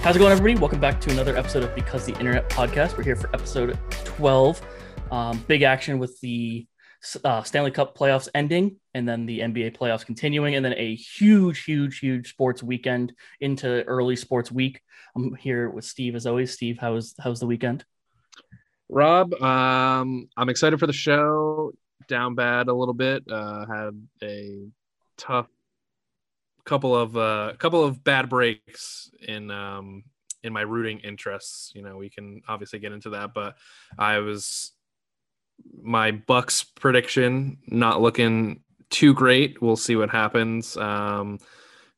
How's it going, everybody? Welcome back to another episode of Because the Internet podcast. We're here for episode 12. Um, big action with the uh, Stanley Cup playoffs ending and then the NBA playoffs continuing, and then a huge, huge, huge sports weekend into early sports week. I'm here with Steve as always. Steve, how's how's the weekend? Rob, um, I'm excited for the show. Down bad a little bit. Uh, had a tough couple of uh, couple of bad breaks in um, in my rooting interests. You know, we can obviously get into that, but I was my Bucks prediction not looking too great. We'll see what happens. Um,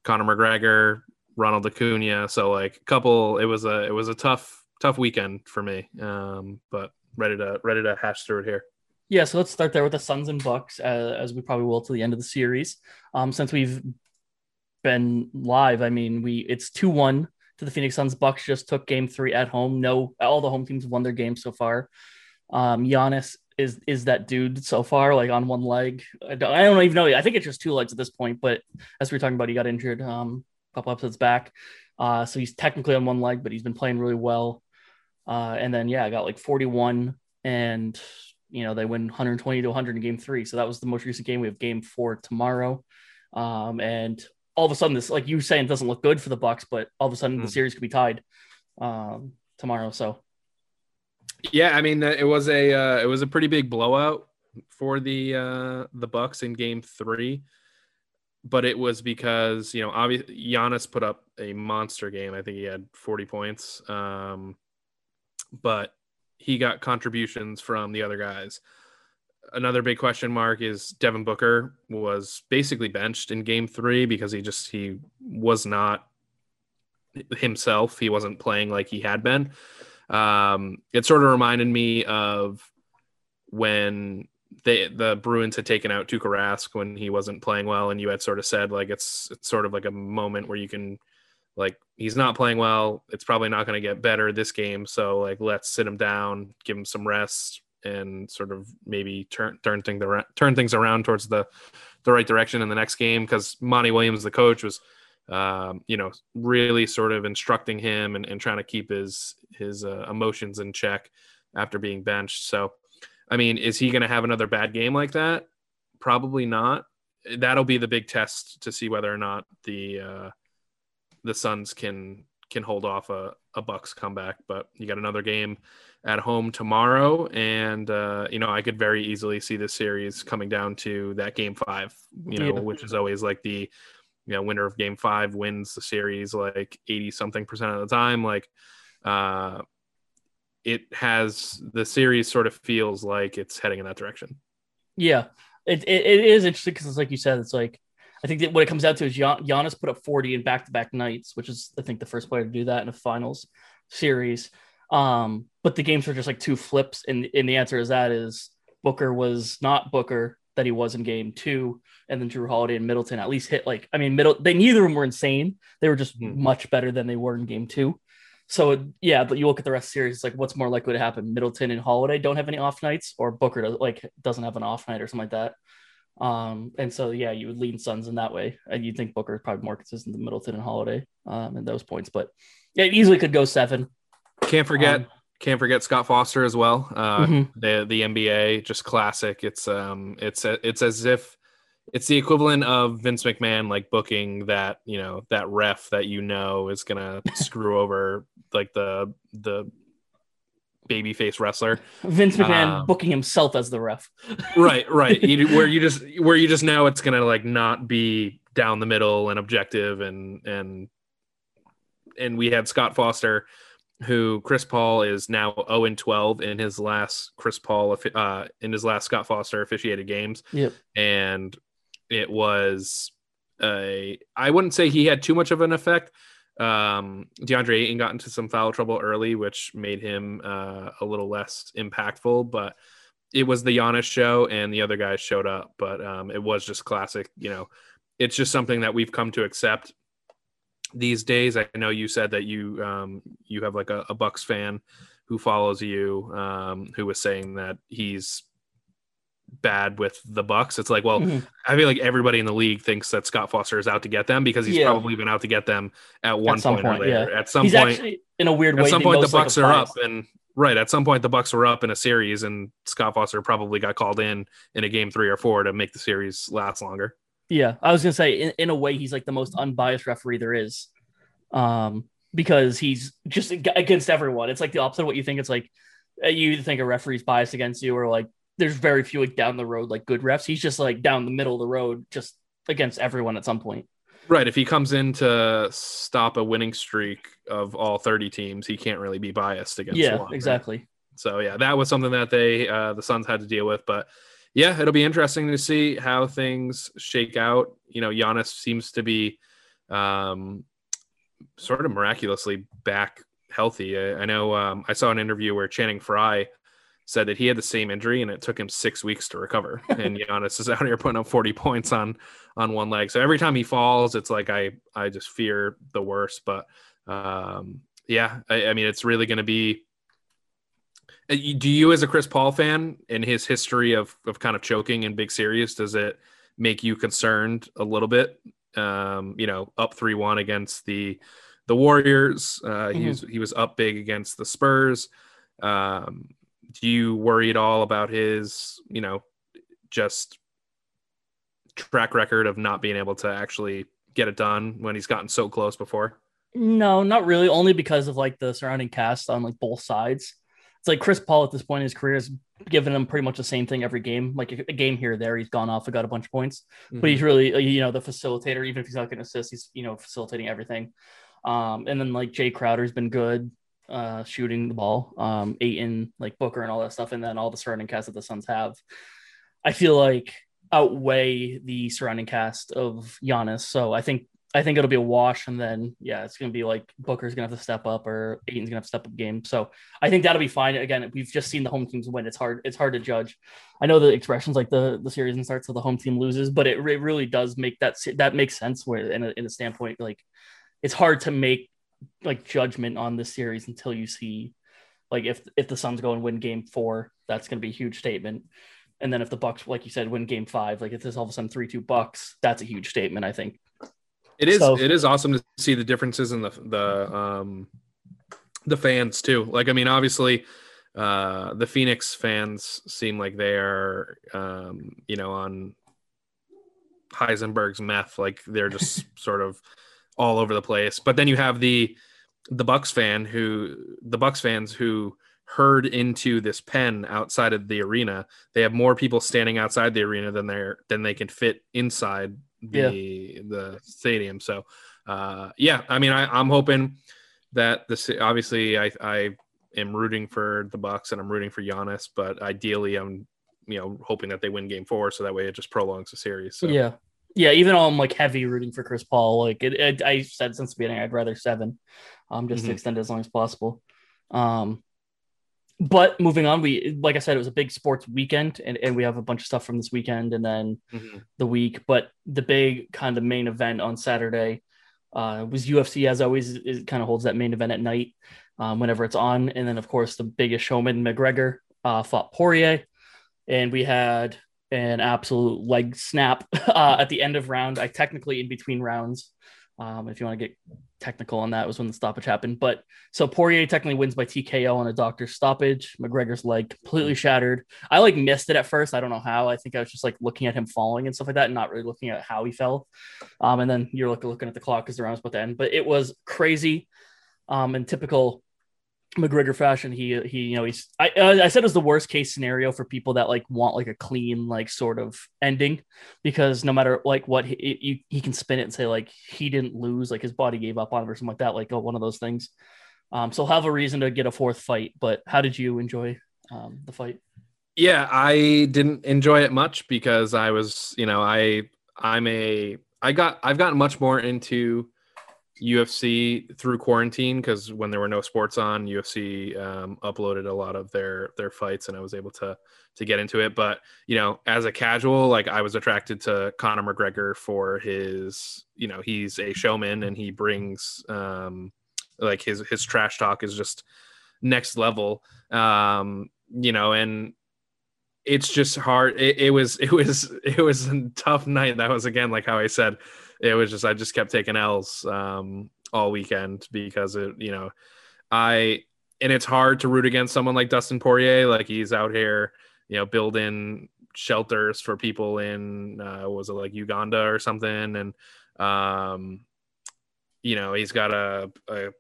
Conor McGregor, Ronald Acuna. So like a couple, it was a it was a tough tough weekend for me. Um, but ready to ready to hash through it here. Yeah, so let's start there with the Suns and Bucks, uh, as we probably will to the end of the series. Um, since we've been live, I mean, we it's two one to the Phoenix Suns. Bucks just took Game Three at home. No, all the home teams have won their games so far. Um, Giannis is is that dude so far, like on one leg. I don't, I don't even know. I think it's just two legs at this point. But as we were talking about, he got injured um, a couple episodes back, uh, so he's technically on one leg, but he's been playing really well. Uh, and then yeah, I got like 41, and you know they win 120 to 100 in Game Three. So that was the most recent game. We have Game Four tomorrow, um, and all of a sudden this, like you saying, doesn't look good for the Bucks, but all of a sudden mm. the hmm. series could be tied um, tomorrow. So yeah, I mean it was a uh, it was a pretty big blowout for the uh, the Bucks in Game Three, but it was because you know obviously Giannis put up a monster game. I think he had forty points, um, but he got contributions from the other guys. Another big question mark is Devin Booker was basically benched in Game Three because he just he was not himself. He wasn't playing like he had been. Um, it sort of reminded me of when they the Bruins had taken out Tuukka Rask when he wasn't playing well, and you had sort of said like it's it's sort of like a moment where you can like he's not playing well. It's probably not going to get better this game, so like let's sit him down, give him some rest, and sort of maybe turn turn things around, turn things around towards the the right direction in the next game because Monty Williams, the coach, was um, you know, really sort of instructing him and, and trying to keep his his uh, emotions in check after being benched. So, I mean, is he going to have another bad game like that? Probably not. That'll be the big test to see whether or not the uh, the Suns can can hold off a, a Bucks comeback. But you got another game at home tomorrow, and uh, you know I could very easily see this series coming down to that game five. You know, yeah. which is always like the you know winner of game five wins the series like 80 something percent of the time like uh it has the series sort of feels like it's heading in that direction yeah it, it, it is interesting because it's like you said it's like i think that what it comes down to is Gian- Giannis put up 40 in back-to-back nights which is i think the first player to do that in a finals series um but the games were just like two flips and, and the answer is that is booker was not booker that he was in game two and then Jrue Holiday and Middleton at least hit like I mean middle they neither of them were insane. They were just mm-hmm. much better than they were in game two. So yeah, but you look at the rest of the series, like what's more likely to happen? Middleton and Holiday don't have any off nights, or Booker does, like doesn't have an off night or something like that. Um, and so yeah, you would lean Suns in that way, and you'd think Booker is probably more consistent than Middleton and Holiday um, in those points. But yeah, it easily could go seven. Can't forget, um, can't forget Scott Foster as well. Uh, mm-hmm. The the NBA just classic. It's um, it's it's as if it's the equivalent of Vince McMahon like booking that you know that ref that you know is gonna screw over like the the babyface wrestler. Vince McMahon um, booking himself as the ref. right, right. You, where you just where you just know it's gonna like not be down the middle and objective and and and we had Scott Foster who Chris Paul is now 0 and 12 in his last Chris Paul uh, in his last Scott Foster officiated games. Yep. And it was a I wouldn't say he had too much of an effect. Um, DeAndre Ayton got into some foul trouble early, which made him uh, a little less impactful. But it was the Giannis show, and the other guys showed up. But um, it was just classic. You know, it's just something that we've come to accept these days. I know you said that you um, you have like a, a Bucks fan who follows you, um, who was saying that he's bad with the Bucks. It's like, well, Mhm. I feel like everybody in the league thinks that Scott Foster is out to get them because he's Yeah. probably been out to get them at one some point, point, or later. yeah. At some He's point, actually in a weird at way. At some point the most, like, Bucks are up, and right at some point the Bucks were up in a series, and Scott Foster probably got called in in a game three or four to make the series last longer. Yeah, I was gonna say in, in a way he's like the most unbiased referee there is, um, because he's just against everyone. It's like the opposite of what you think. It's like uh, you either think a referee's biased against you, or like there's very few like down the road like good refs. He's just like down the middle of the road, just against everyone at some point. Right, if he comes in to stop a winning streak of all thirty teams, he can't really be biased against. yeah, one, right? exactly. So yeah, that was something that they uh, the Suns had to deal with. But yeah, it'll be interesting to see how things shake out. You know, Giannis seems to be um, sort of miraculously back healthy. I, I know um, I saw an interview where Channing Frye said that he had the same injury and it took him six weeks to recover. and Giannis is out here putting up 40 points on on one leg. So every time he falls, it's like I I just fear the worst. But um, yeah, I, I mean, it's really going to be. Uh, Do you, as a Chris Paul fan, in his history of of kind of choking in big series, does it make you concerned a little bit? Um, you know, up three one against the the Warriors. Uh, He Mhm. was he was up big against the Spurs. Um, do you worry at all about his, you know, just track record of not being able to actually get it done when he's gotten so close before? No, not really. Only because of like the surrounding cast on like both sides. It's like Chris Paul at this point in his career has given him pretty much the same thing every game. Like a, a game here or there, he's gone off and got a bunch of points. But he's really uh, you know the facilitator. Even if he's not going to assist, he's you know facilitating everything. Um, and then like Jay Crowder's been good uh, shooting the ball. Um, Ayton, like Booker, and all that stuff. And then all the surrounding cast that the Suns have, I feel like outweigh the surrounding cast of Giannis. So I think I think it'll be a wash, and then yeah, it's gonna be like Booker's gonna have to step up or Ayton's gonna have to step up game. So I think that'll be fine. Again, we've just seen the home teams win. It's hard. It's hard to judge. I know the expressions like the the series and starts so the home team loses, but it, re- really does make that that makes sense. Where in a, in a standpoint, like it's hard to make like judgment on this series until you see like if if the Suns go and win Game Four, that's gonna be a huge statement. And then if the Bucks, like you said, win Game Five, like if there's all of a sudden three two Bucks, that's a huge statement. I think. It is So- it is awesome to see the differences in the the um the fans too. Like I mean obviously uh the Phoenix fans seem like they are um you know on Heisenberg's meth like they're just sort of all over the place. But then you have the the Bucks fan who the Bucks fans who herd into this pen outside of the arena. They have more people standing outside the arena than they're than they can fit inside the the stadium. So uh yeah, I mean I, I'm hoping that this obviously I I am rooting for the Bucks and I'm rooting for Giannis, but ideally I'm you know hoping that they win game four so that way it just prolongs the series. So Yeah. Yeah, even though I'm like heavy rooting for Chris Paul, like it, it I said since the beginning, I'd rather seven, um, just to Mhm. extend it as long as possible. Um, but moving on, we like I said, it was a big sports weekend, and, and we have a bunch of stuff from this weekend and then Mhm. the week. But the big kind of main event on Saturday uh, was UFC, as always. It kind of holds that main event at night um, whenever it's on, and then of course the biggest showman McGregor uh, fought Poirier, and we had an absolute leg snap uh, at the end of round. I technically in between rounds, um, if you want to get technical on that, was when the stoppage happened. But so Poirier technically wins by TKO on a doctor's stoppage. McGregor's leg completely shattered. I like missed it at first. I don't know how. I think I was just like looking at him falling and stuff like that, and not really looking at how he fell. Um, and then you're looking looking at the clock because the round was about to end. But it was crazy. Um, in typical McGregor fashion, he he you know he's I uh, I said it was the worst case scenario for people that like want like a clean like sort of ending because no matter like what he you, he can spin it and say like he didn't lose like his body gave up on him or something like that like oh, one of those things. Um, so have a reason to get a fourth fight. But how did you enjoy um, the fight? Yeah, I didn't enjoy it much because I was, you know, I I'm a I got I've gotten much more into UFC through quarantine because when there were no sports on, UFC um, uploaded a lot of their their fights, and I was able to to get into it. But you know, as a casual, like I was attracted to Conor McGregor for his, you know, he's a showman and he brings um, like his his trash talk is just next level. Um, you know, and it's just hard. It, it was it was it was a tough night. That was again like how I said. It was just I just kept taking L's um, all weekend because it you know I and it's hard to root against someone like Dustin Poirier. Like he's out here you know building shelters for people in uh, was it like Uganda or something and um you know he's got a, a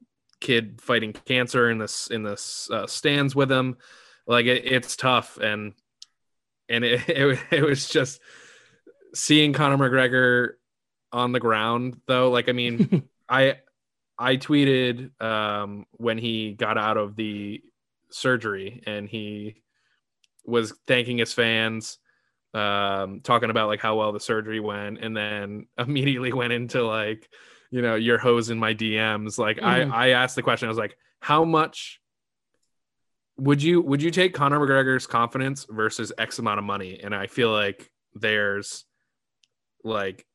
kid fighting cancer in this in this uh, stands with him like it, it's tough and and it, it, it was just seeing Conor McGregor on the ground though like I mean I I tweeted um when he got out of the surgery and he was thanking his fans um talking about like how well the surgery went and then immediately went into like you know your hose in my dms like mm-hmm. i i asked the question i was like how much would you would you take conor mcgregor's confidence versus x amount of money and i feel like there's like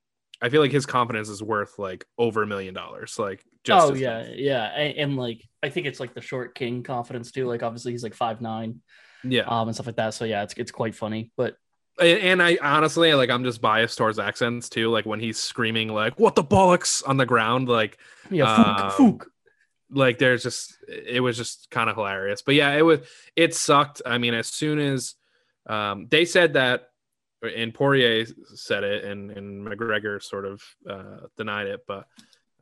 i feel like his confidence is worth like over a million dollars like just oh yeah much. yeah and, and, like i think it's like the short king confidence too like obviously he's like five nine yeah um and stuff like that so yeah it's, it's quite funny but and I honestly like I'm just biased towards accents too. Like when he's screaming like "What the bollocks" on the ground, like yeah, um, fook, like there's just it was just kind of hilarious. But yeah, it was it sucked. I mean, as soon as um, they said that, and Poirier said it, and and McGregor sort of uh, denied it, but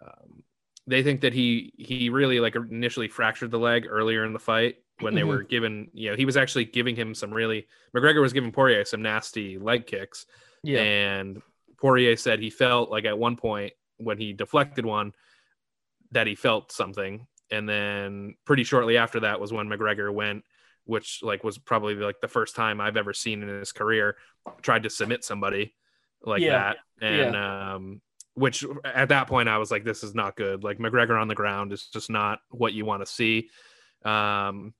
um, they think that he he really like initially fractured the leg earlier in the fight when they mm-hmm. were given, you know, he was actually giving him some really McGregor was giving Poirier some nasty leg kicks. Yeah. And Poirier said he felt like at one point when he deflected one that he felt something. And then pretty shortly after that was when McGregor went, which like was probably like the first time I've ever seen in his career, tried to submit somebody like yeah. that. And yeah. um which at that point I was like, this is not good. Like McGregor on the ground is just not what you want to see. Um,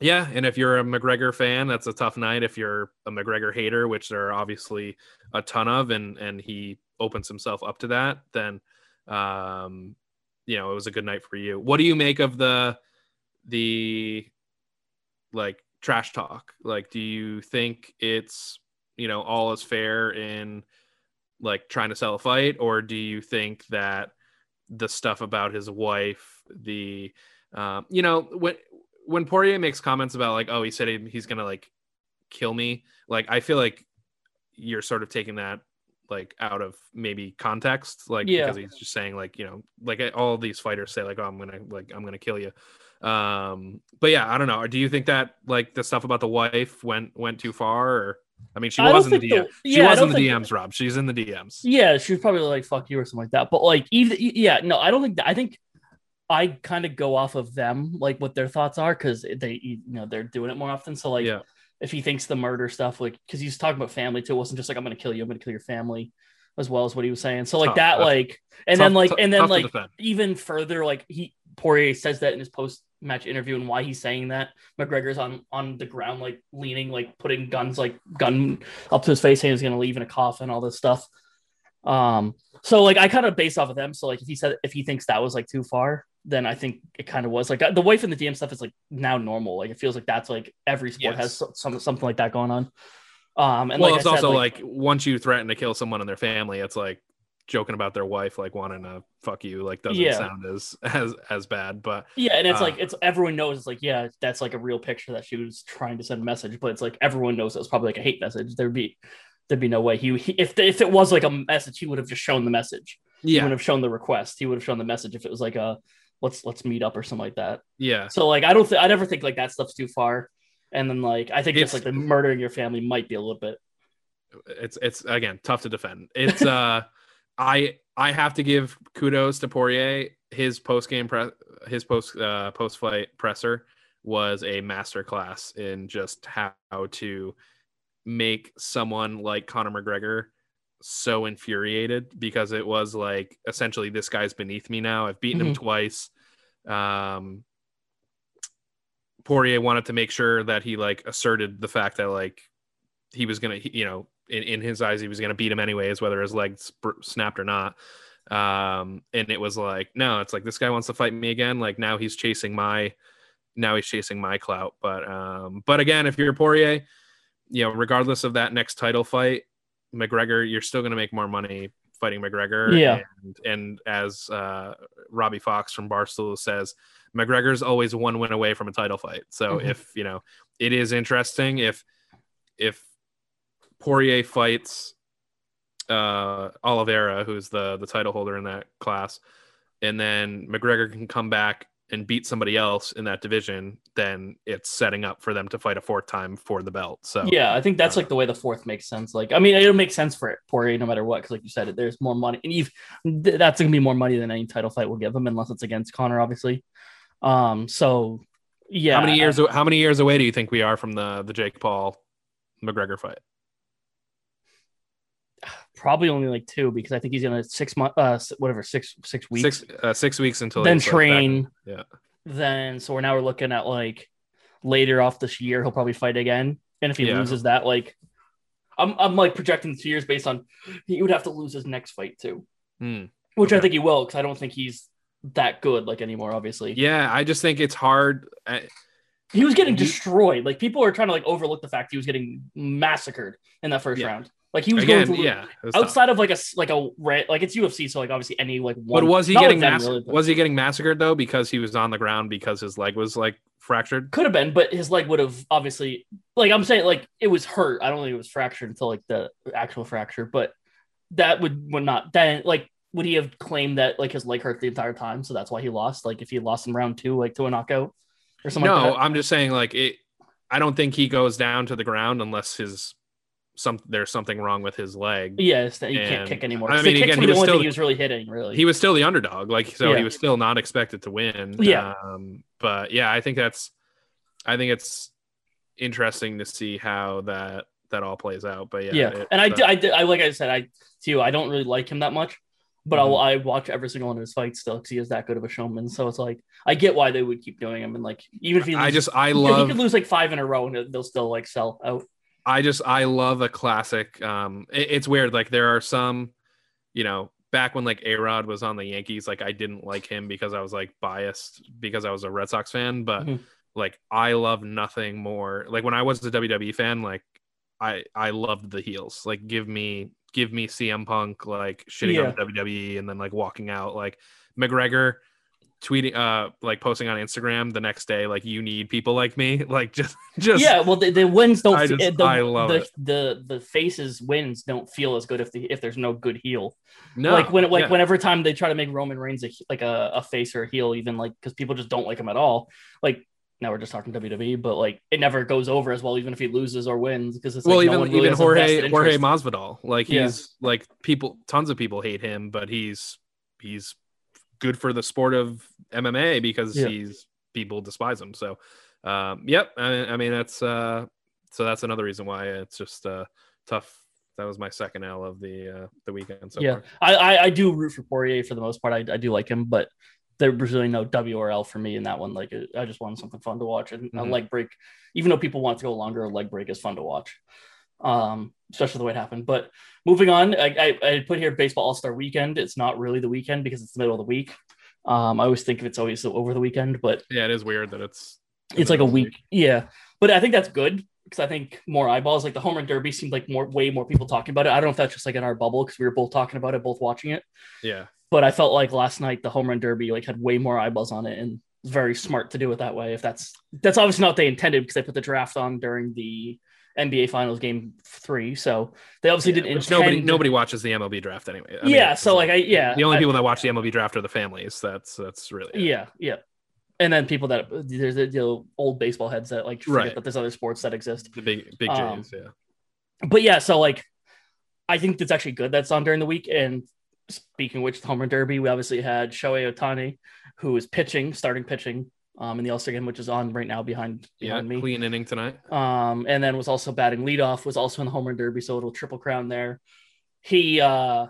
yeah, and if you're a McGregor fan, that's a tough night. If you're a McGregor hater, which there are obviously a ton of, and and he opens himself up to that, then um, you know it was a good night for you. What do you make of the the like trash talk? Like, do you think it's you know all is fair in like trying to sell a fight, or do you think that the stuff about his wife, the um, you know when when Poirier makes comments about like, oh, he said he, he's gonna like kill me, like I feel like you're sort of taking that like out of maybe context, like yeah. because he's just saying like you know like all these fighters say like oh I'm gonna like I'm gonna kill you. Um, but yeah, I don't know. Do you think that like the stuff about the wife went went too far? Or I mean, she was in the DM. The, yeah, she was in the DMs, Rob. She's in the DMs. Yeah, she was probably like "fuck you" or something like that. But like, even yeah, no, I don't think. That, I think I kind of go off of them, like what their thoughts are, because they, you know, they're doing it more often. So like, yeah. If he thinks the murder stuff, like, because he's talking about family too, it wasn't just like I'm gonna kill you, I'm gonna kill your family, as well as what he was saying. So like tough, that, like, and tough, then like, and then like even further, like he Poirier says that in his post match interview and why he's saying that McGregor's on on the ground, like leaning, like putting guns, like gun up to his face, saying he's gonna leave in a coffin, all this stuff. Um, so like I kind of based off of them. So like if he said if he thinks that was like too far, then I think it kind of was like the wife and the DM stuff is like now normal. Like it feels like that's like every sport yes. has some something like that going on. Um, and well, like it's said, also like, like, once you threaten to kill someone in their family, it's like joking about their wife like wanting to fuck you like doesn't yeah. sound as as as bad but yeah and it's uh, like it's everyone knows it's like yeah that's like a real picture that she was trying to send a message but it's like everyone knows it was probably like a hate message there'd be there'd be no way he, he if if it was like a message he would have just shown the message yeah he would have shown the request he would have shown the message if it was like a let's let's meet up or something like that. Yeah. So like I don't think I never think like that stuff's too far. And then like I think it's, just like the murdering your family might be a little bit it's it's again tough to defend. It's uh I I have to give kudos to Poirier. His post game press his post uh post flight presser was a masterclass in just how to make someone like Conor McGregor so infuriated because it was like essentially this guy's beneath me now. I've beaten mm-hmm. him twice. Um, Poirier wanted to make sure that he like asserted the fact that like he was gonna, you know, in, in his eyes he was gonna beat him anyways, whether his legs snapped or not. Um, and it was like, no, it's like this guy wants to fight me again. Like now he's chasing my, now he's chasing my clout. But um, but again, if you're Poirier, you know, regardless of that next title fight, McGregor, you're still going to make more money fighting McGregor. Yeah. And, and as uh, Robbie Fox from Barstool says, McGregor's always one win away from a title fight. So Mhm. if, you know, it is interesting if, if Poirier fights uh, Oliveira, who's the, the title holder in that class, and then McGregor can come back and beat somebody else in that division, then it's setting up for them to fight a fourth time for the belt. So Yeah, I think that's Uh, like the way the fourth makes sense. Like, I mean, it'll make sense for it, Poirier no matter what, because like you said, there's more money, and you've, th- that's gonna be more money than any title fight will give him, unless it's against Conor, obviously. Um, so yeah, how many years how many years away do you think we are from the the Jake Paul McGregor fight? Probably only like two, because I think he's gonna six month, uh, whatever, six six weeks, Six uh, six weeks until then train. Yeah. Then so we're now we're looking at like later off this year he'll probably fight again, and if he Yeah. loses that, like, I'm I'm like projecting two years based on he would have to lose his next fight too. Hmm. which I think he will because I don't think he's that good like anymore. Obviously, Yeah, I just think it's hard. I, he was getting destroyed. Like people are trying to like overlook the fact he was getting massacred in that first Yeah. round. Like he was again, going through, yeah. it was tough. outside of like a like a like it's UFC, so like obviously any like one. But was he getting mass- really, but- was he getting massacred though because he was on the ground because his leg was like fractured? could have been, but his leg would have obviously like I'm saying like it was hurt. I don't think it was fractured until like the actual fracture, but that would would not then like would he have claimed that like his leg hurt the entire time, so that's why he lost? Like if he lost in round two, like to a knockout or something. No, like that? I'm just saying like it. I don't think he goes down to the ground unless his some there's something wrong with his leg. Yes, that you can't kick anymore. I mean, again, he was still- he was really hitting, really. He was still the underdog, like so Yeah. he was still not expected to win. Yeah. Um, but yeah, I think that's I think it's interesting to see how that that all plays out. But yeah, yeah, it- and I, d- I, d- I- like I said, I too, I don't really like him that much, but Mm-hmm. I, I watch every single one of his fights still because he is that good of a showman. So it's like I get why they would keep doing him, and like even if he, I just I he, could- he could lose like five in a row and they'll still like sell out. I just I love a classic. Um, it- it's weird. Like there are some, you know, back when like A Rod was on the Yankees, like I didn't like him because I was like biased because I was a Red Sox fan. But Mhm. like I love nothing more. Like when I was a WWE fan, like I I loved the heels. Like give me give me CM Punk like shitting on WWE and then like walking out. Like McGregor tweeting uh like posting on Instagram the next day like you need people like me like just just yeah, well, the, the wins don't. I just- the, the, it. the the faces wins don't feel as good if the if there's no good heel. no like when like yeah. whenever time they try to make Roman Reigns a, like a, a face or a heel, even like because people just don't like him at all. Like now we're just talking WWE, but like it never goes over as well, even if he loses or wins, because it's like, well, no even one really even Jorge Jorge. Masvidal, like Yeah. he's like people, tons of people hate him, but he's he's good for the sport of MMA because Yeah. he's people despise him. So, um, yep, I, I mean that's uh, so that's another reason why it's just uh, tough. That was my second L of the uh, the weekend so yeah. I, I I do root for Poirier for the most part. I, I do like him, but there was really no W or L for me in that one. Like I just wanted something fun to watch, and a Mhm. leg break, even though people want to go longer, a leg break is fun to watch. Um, especially the way it happened. But moving on, I, I, I put here baseball All Star Weekend. It's not really the weekend because it's the middle of the week. Um, I always think of it's always over the weekend, but Yeah, it is weird that it's it's like a the week. Yeah, but I think that's good because I think more eyeballs. Like the home run derby seemed like more, way more people talking about it. I don't know if that's just like in our bubble because we were both talking about it, both watching it. Yeah, But I felt like last night the home run derby like had way more eyeballs on it, and very smart to do it that way. If that's that's obviously not what they intended because they put the draft on during the NBA Finals game three, so they obviously Yeah, didn't which intend. nobody nobody watches the MLB draft anyway. I mean, yeah, so like I yeah the only I- people that watch the MLB draft are the families. That's that's really it. Yeah, yeah. And then people that there's the you know, old baseball heads that like forget Right. that there's other sports that exist. the big big Um, Yeah. But yeah, so like I think that's actually good that's on during the week. And speaking of which, the home run derby, we obviously had Shohei Ohtani, who is pitching, starting pitching um in the All-Star game, which is on right now behind Yeah, behind me. clean inning tonight. Um, and then was also batting leadoff, was also in the home run derby, so a little triple crown there. He uh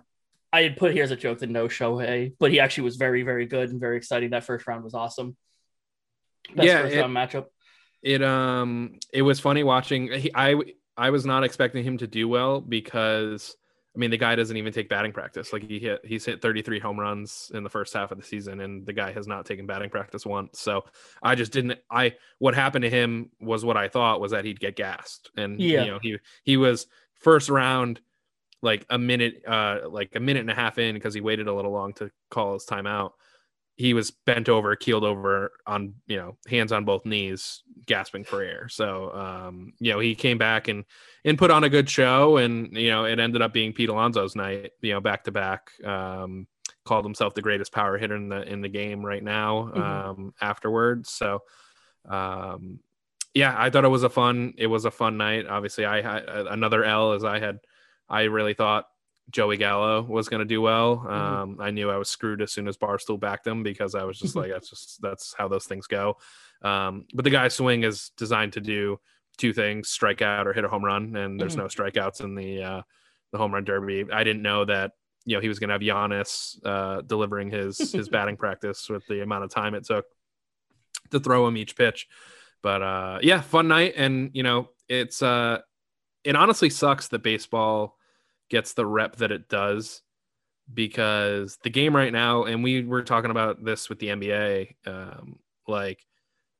I had put here as a joke that no Shohei, but he actually was very, very good and very exciting. That first round was awesome. Best Yeah, first it- round matchup. It um it was funny watching. He, I I was not expecting him to do well because I mean, the guy doesn't even take batting practice. Like he hit, he's hit 33 home runs in the first half of the season, and the guy has not taken batting practice once. So I just didn't. I what happened to him was what I thought was that he'd get gassed, and Yeah. you know he he was first round like a minute, uh, like a minute and a half in because he waited a little long to call his timeout. He was bent over, keeled over on, you know, hands on both knees, gasping for air. So, um, you know, he came back and and put on a good show, and you know, it ended up being Pete Alonso's night. You know, back to back. Um, called himself the greatest power hitter in the in the game right now. Mhm. Um, afterwards, so um, yeah, I thought it was a fun. It was a fun night. Obviously, I had uh, another L as I had. I really thought Joey Gallo was going to do well. Mhm. Um, I knew I was screwed as soon as Barstool backed him because I was just like, that's just that's how those things go. Um, but the guy's swing is designed to do two things: strike out or hit a home run, and there's Mhm. no strikeouts in the uh, the home run derby. I didn't know that you know he was going to have Giannis uh, delivering his his batting practice with the amount of time it took to throw him each pitch. But uh, yeah, fun night, and you know it's uh, it honestly sucks that baseball gets the rep that it does because the game right now, and we were talking about this with the NBA, um, like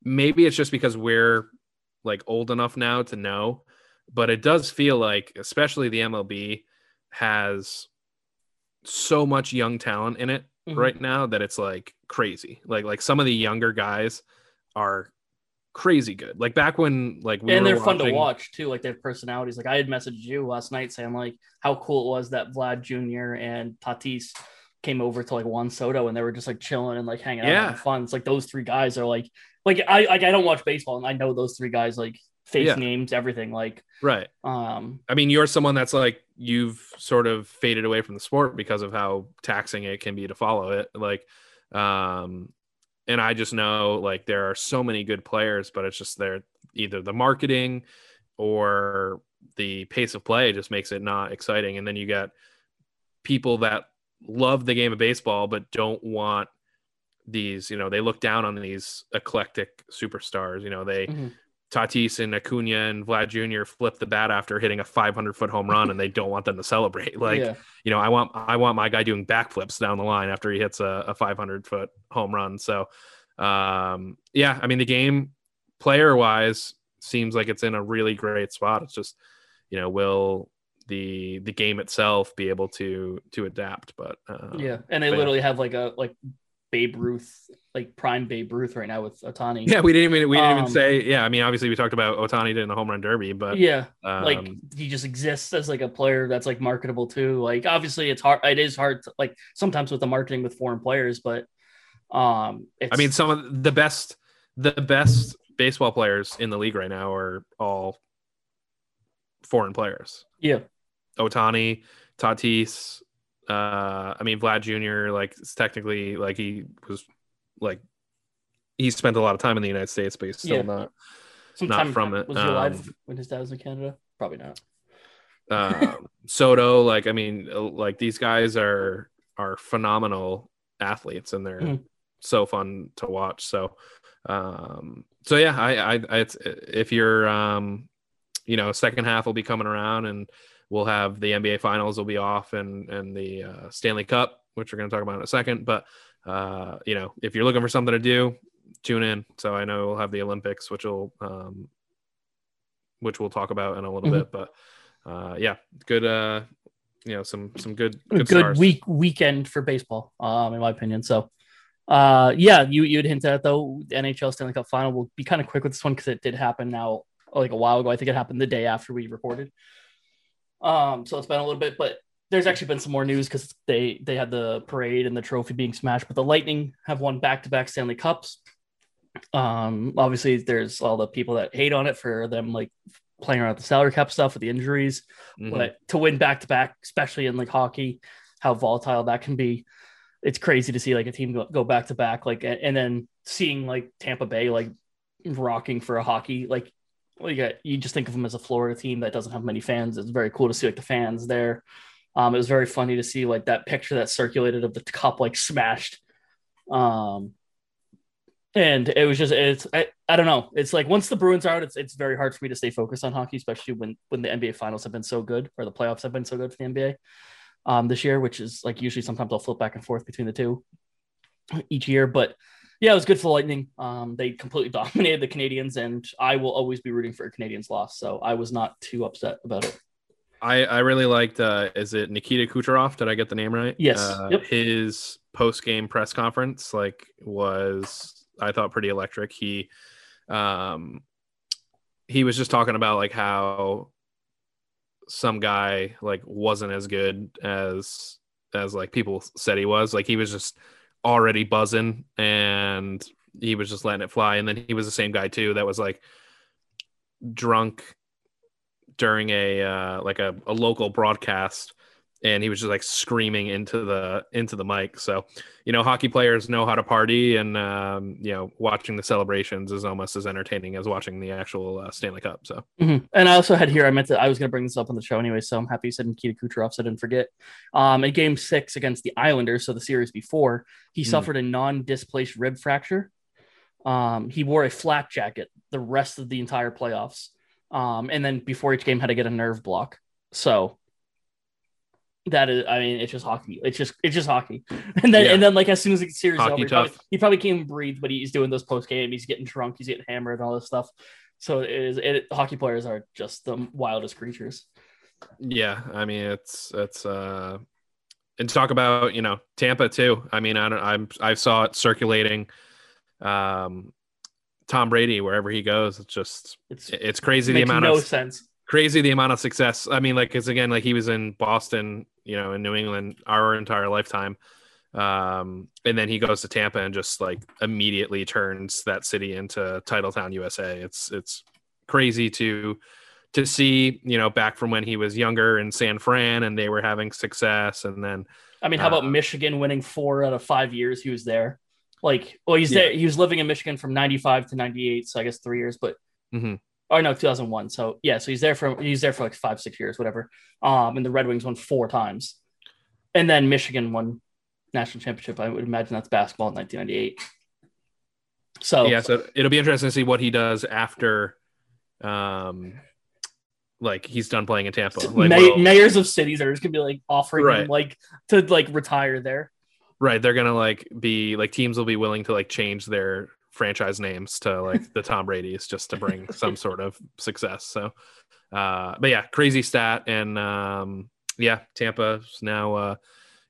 maybe it's just because we're like old enough now to know, but it does feel like, especially the MLB has so much young talent in it Mhm. right now that it's like crazy. Like like some of the younger guys are crazy good. Like back when like we and they're fun to watch too. Like they have personalities. Like I had messaged you last night saying like how cool it was that Vlad Jr. and Tatis came over to like Juan Soto and they were just like chilling and like hanging out Yeah. having fun. It's like those three guys are like like I like I don't watch baseball and I know those three guys like face Yeah. names, everything. Like Right. um I mean, you're someone that's like you've sort of faded away from the sport because of how taxing it can be to follow it. Like, um, and I just know like there are so many good players, but it's just they're either the marketing or the pace of play just makes it not exciting. And then you got people that love the game of baseball but don't want these, you know, they look down on these eclectic superstars. You know, they mhm. Tatis and Acuna and Vlad Jr. flip the bat after hitting a 500 foot home run, and they don't want them to celebrate. Like, yeah. you know, I want I want my guy doing backflips down the line after he hits a, a 500 foot home run. So, um, yeah, I mean, the game player wise seems like it's in a really great spot. It's just, you know, will the the game itself be able to to adapt? But uh, yeah. And they but yeah. literally have like a like Babe Ruth, like prime Babe Ruth right now with Ohtani. yeah, we didn't even we didn't even Um, say yeah. I mean, obviously we talked about Ohtani in the home run derby, but yeah. um, like he just exists as like a player that's like marketable too. Like obviously it's hard. It is hard to like sometimes with the marketing with foreign players, but um, it's, I mean, some of the best, the best baseball players in the league right now are all foreign players. yeah, Ohtani, Tatis. Uh, I mean, Vlad Jr. Like, it's technically like he was like he spent a lot of time in the United States, but he's still Yeah. not. sometime from it, Was he alive um, when his dad was in Canada? Probably not. Uh, Soto, like, I mean, uh, like these guys are are phenomenal athletes, and they're Mhm. so fun to watch. So, um, so yeah, I, I, I it's, if you're, um, you know, second half will be coming around, and we'll have the NBA Finals will be off, and and the uh, Stanley Cup, which we're going to talk about in a second. But uh, you know, if you're looking for something to do, tune in. So I know we'll have the Olympics, which will, um, which we'll talk about in a little Mhm. bit. But uh, yeah, good. Uh, you know, some some good good, good week weekend for baseball, um, in my opinion. So, uh, yeah, you you'd hint at though the NHL Stanley Cup final. We'll be kind of quick with this one because it did happen now like a while ago. I think it happened the day after we recorded. Um, so it's been a little bit, but there's actually been some more news because they they had the parade and the trophy being smashed. But the Lightning have won back to back Stanley Cups. Um, obviously, there's all the people that hate on it for them like playing around with the salary cap stuff with the injuries Mhm. but to win back to back, especially in like hockey, how volatile that can be. It's crazy to see like a team go- go back to back, like, and then seeing like Tampa Bay like rocking for a hockey, like, well, you got you just think of them as a Florida team that doesn't have many fans. It's very cool to see like the fans there. Um, it was very funny to see like that picture that circulated of the cup like smashed. Um, and it was just it's I, I don't know. It's like once the Bruins are out, it's it's very hard for me to stay focused on hockey, especially when when the NBA finals have been so good or the playoffs have been so good for the NBA um this year, which is like usually sometimes I'll flip back and forth between the two each year. But yeah, it was good for the Lightning. Um, they completely dominated the Canadiens, and I will always be rooting for a Canadiens loss. So I was not too upset about it. I, I really liked uh is it Nikita Kucherov? Did I get the name right? Yes. Uh, Yep. His post game press conference like was I thought pretty electric. He um he was just talking about like how some guy like wasn't as good as as like people said he was. Like he was just already buzzing and he was just letting it fly. And then he was the same guy too that was like drunk during a uh, like a, a local broadcast and he was just like screaming into the into the mic so you know hockey players know how to party and um, you know watching the celebrations is almost as entertaining as watching the actual uh, stanley cup so Mhm. And I also had here, I meant to, I was going to bring this up on the show anyway, so I'm happy you said Nikita Kucherov, so I didn't forget. Um, in game six against the Islanders, so the series before, he Hmm. suffered a non displaced rib fracture. Um, he wore a flak jacket the rest of the entire playoffs. Um, and then before each game, had to get a nerve block. So that is, I mean, it's just hockey. It's just, it's just hockey. And then, Yeah. and then, like, as soon as the series Hockey over, he probably, he probably can't even breathe, but he's doing those post game. He's getting drunk. He's getting hammered and all this stuff. So it is. It, hockey players are just the wildest creatures. yeah i mean it's it's uh and talk about you know tampa too i mean i don't i'm i saw it circulating um tom brady wherever he goes it's just It's it's crazy the makes amount no of sense. Crazy the amount of success. I mean, like, cause again, like he was in Boston, you know, in New England our entire lifetime. Um, and then he goes to Tampa and just like immediately turns that city into Titletown, USA. It's it's crazy to to see, you know, back from when he was younger in San Fran and they were having success, and then I mean, how about Uh, Michigan winning four out of five years he was there? Like, well, he's Yeah. there. He was living in Michigan from '95 to '98, so I guess three years. But Mhm. Oh no, 2001. So yeah, so he's there for he's there for like five, six years, whatever. Um, and the Red Wings won four times, and then Michigan won national championship. I would imagine that's basketball in 1998. So yeah, so it'll be interesting to see what he does after, um, like he's done playing in Tampa. Like, may- will- mayors of cities are just gonna be like offering Right. him like to like retire there. Right, they're gonna like be like teams will be willing to like change their franchise names to like the Tom Brady's just to bring some sort of success. So, uh, but yeah, crazy stat, and um, yeah, Tampa's now, uh,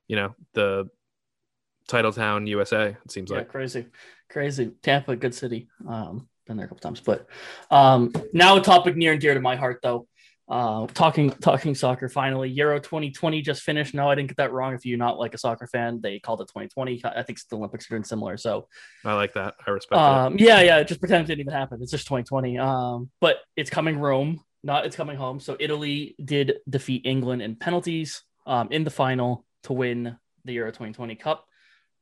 you know, the title town USA. It seems Yeah, like crazy, crazy. Tampa, good city. Um, been there a couple times, but um, now a topic near and dear to my heart, though. Uh, talking talking soccer. Finally, Euro 2020 just finished. No, I didn't get that wrong. If you're not like a soccer fan, they called it 2020. I think the Olympics are doing similar. So I like that. I respect um, yeah, yeah, just pretend it didn't even happen. It's just 2020. Um, but it's coming Rome, not it's coming home. So Italy did defeat England in penalties um, in the final to win the Euro 2020 Cup.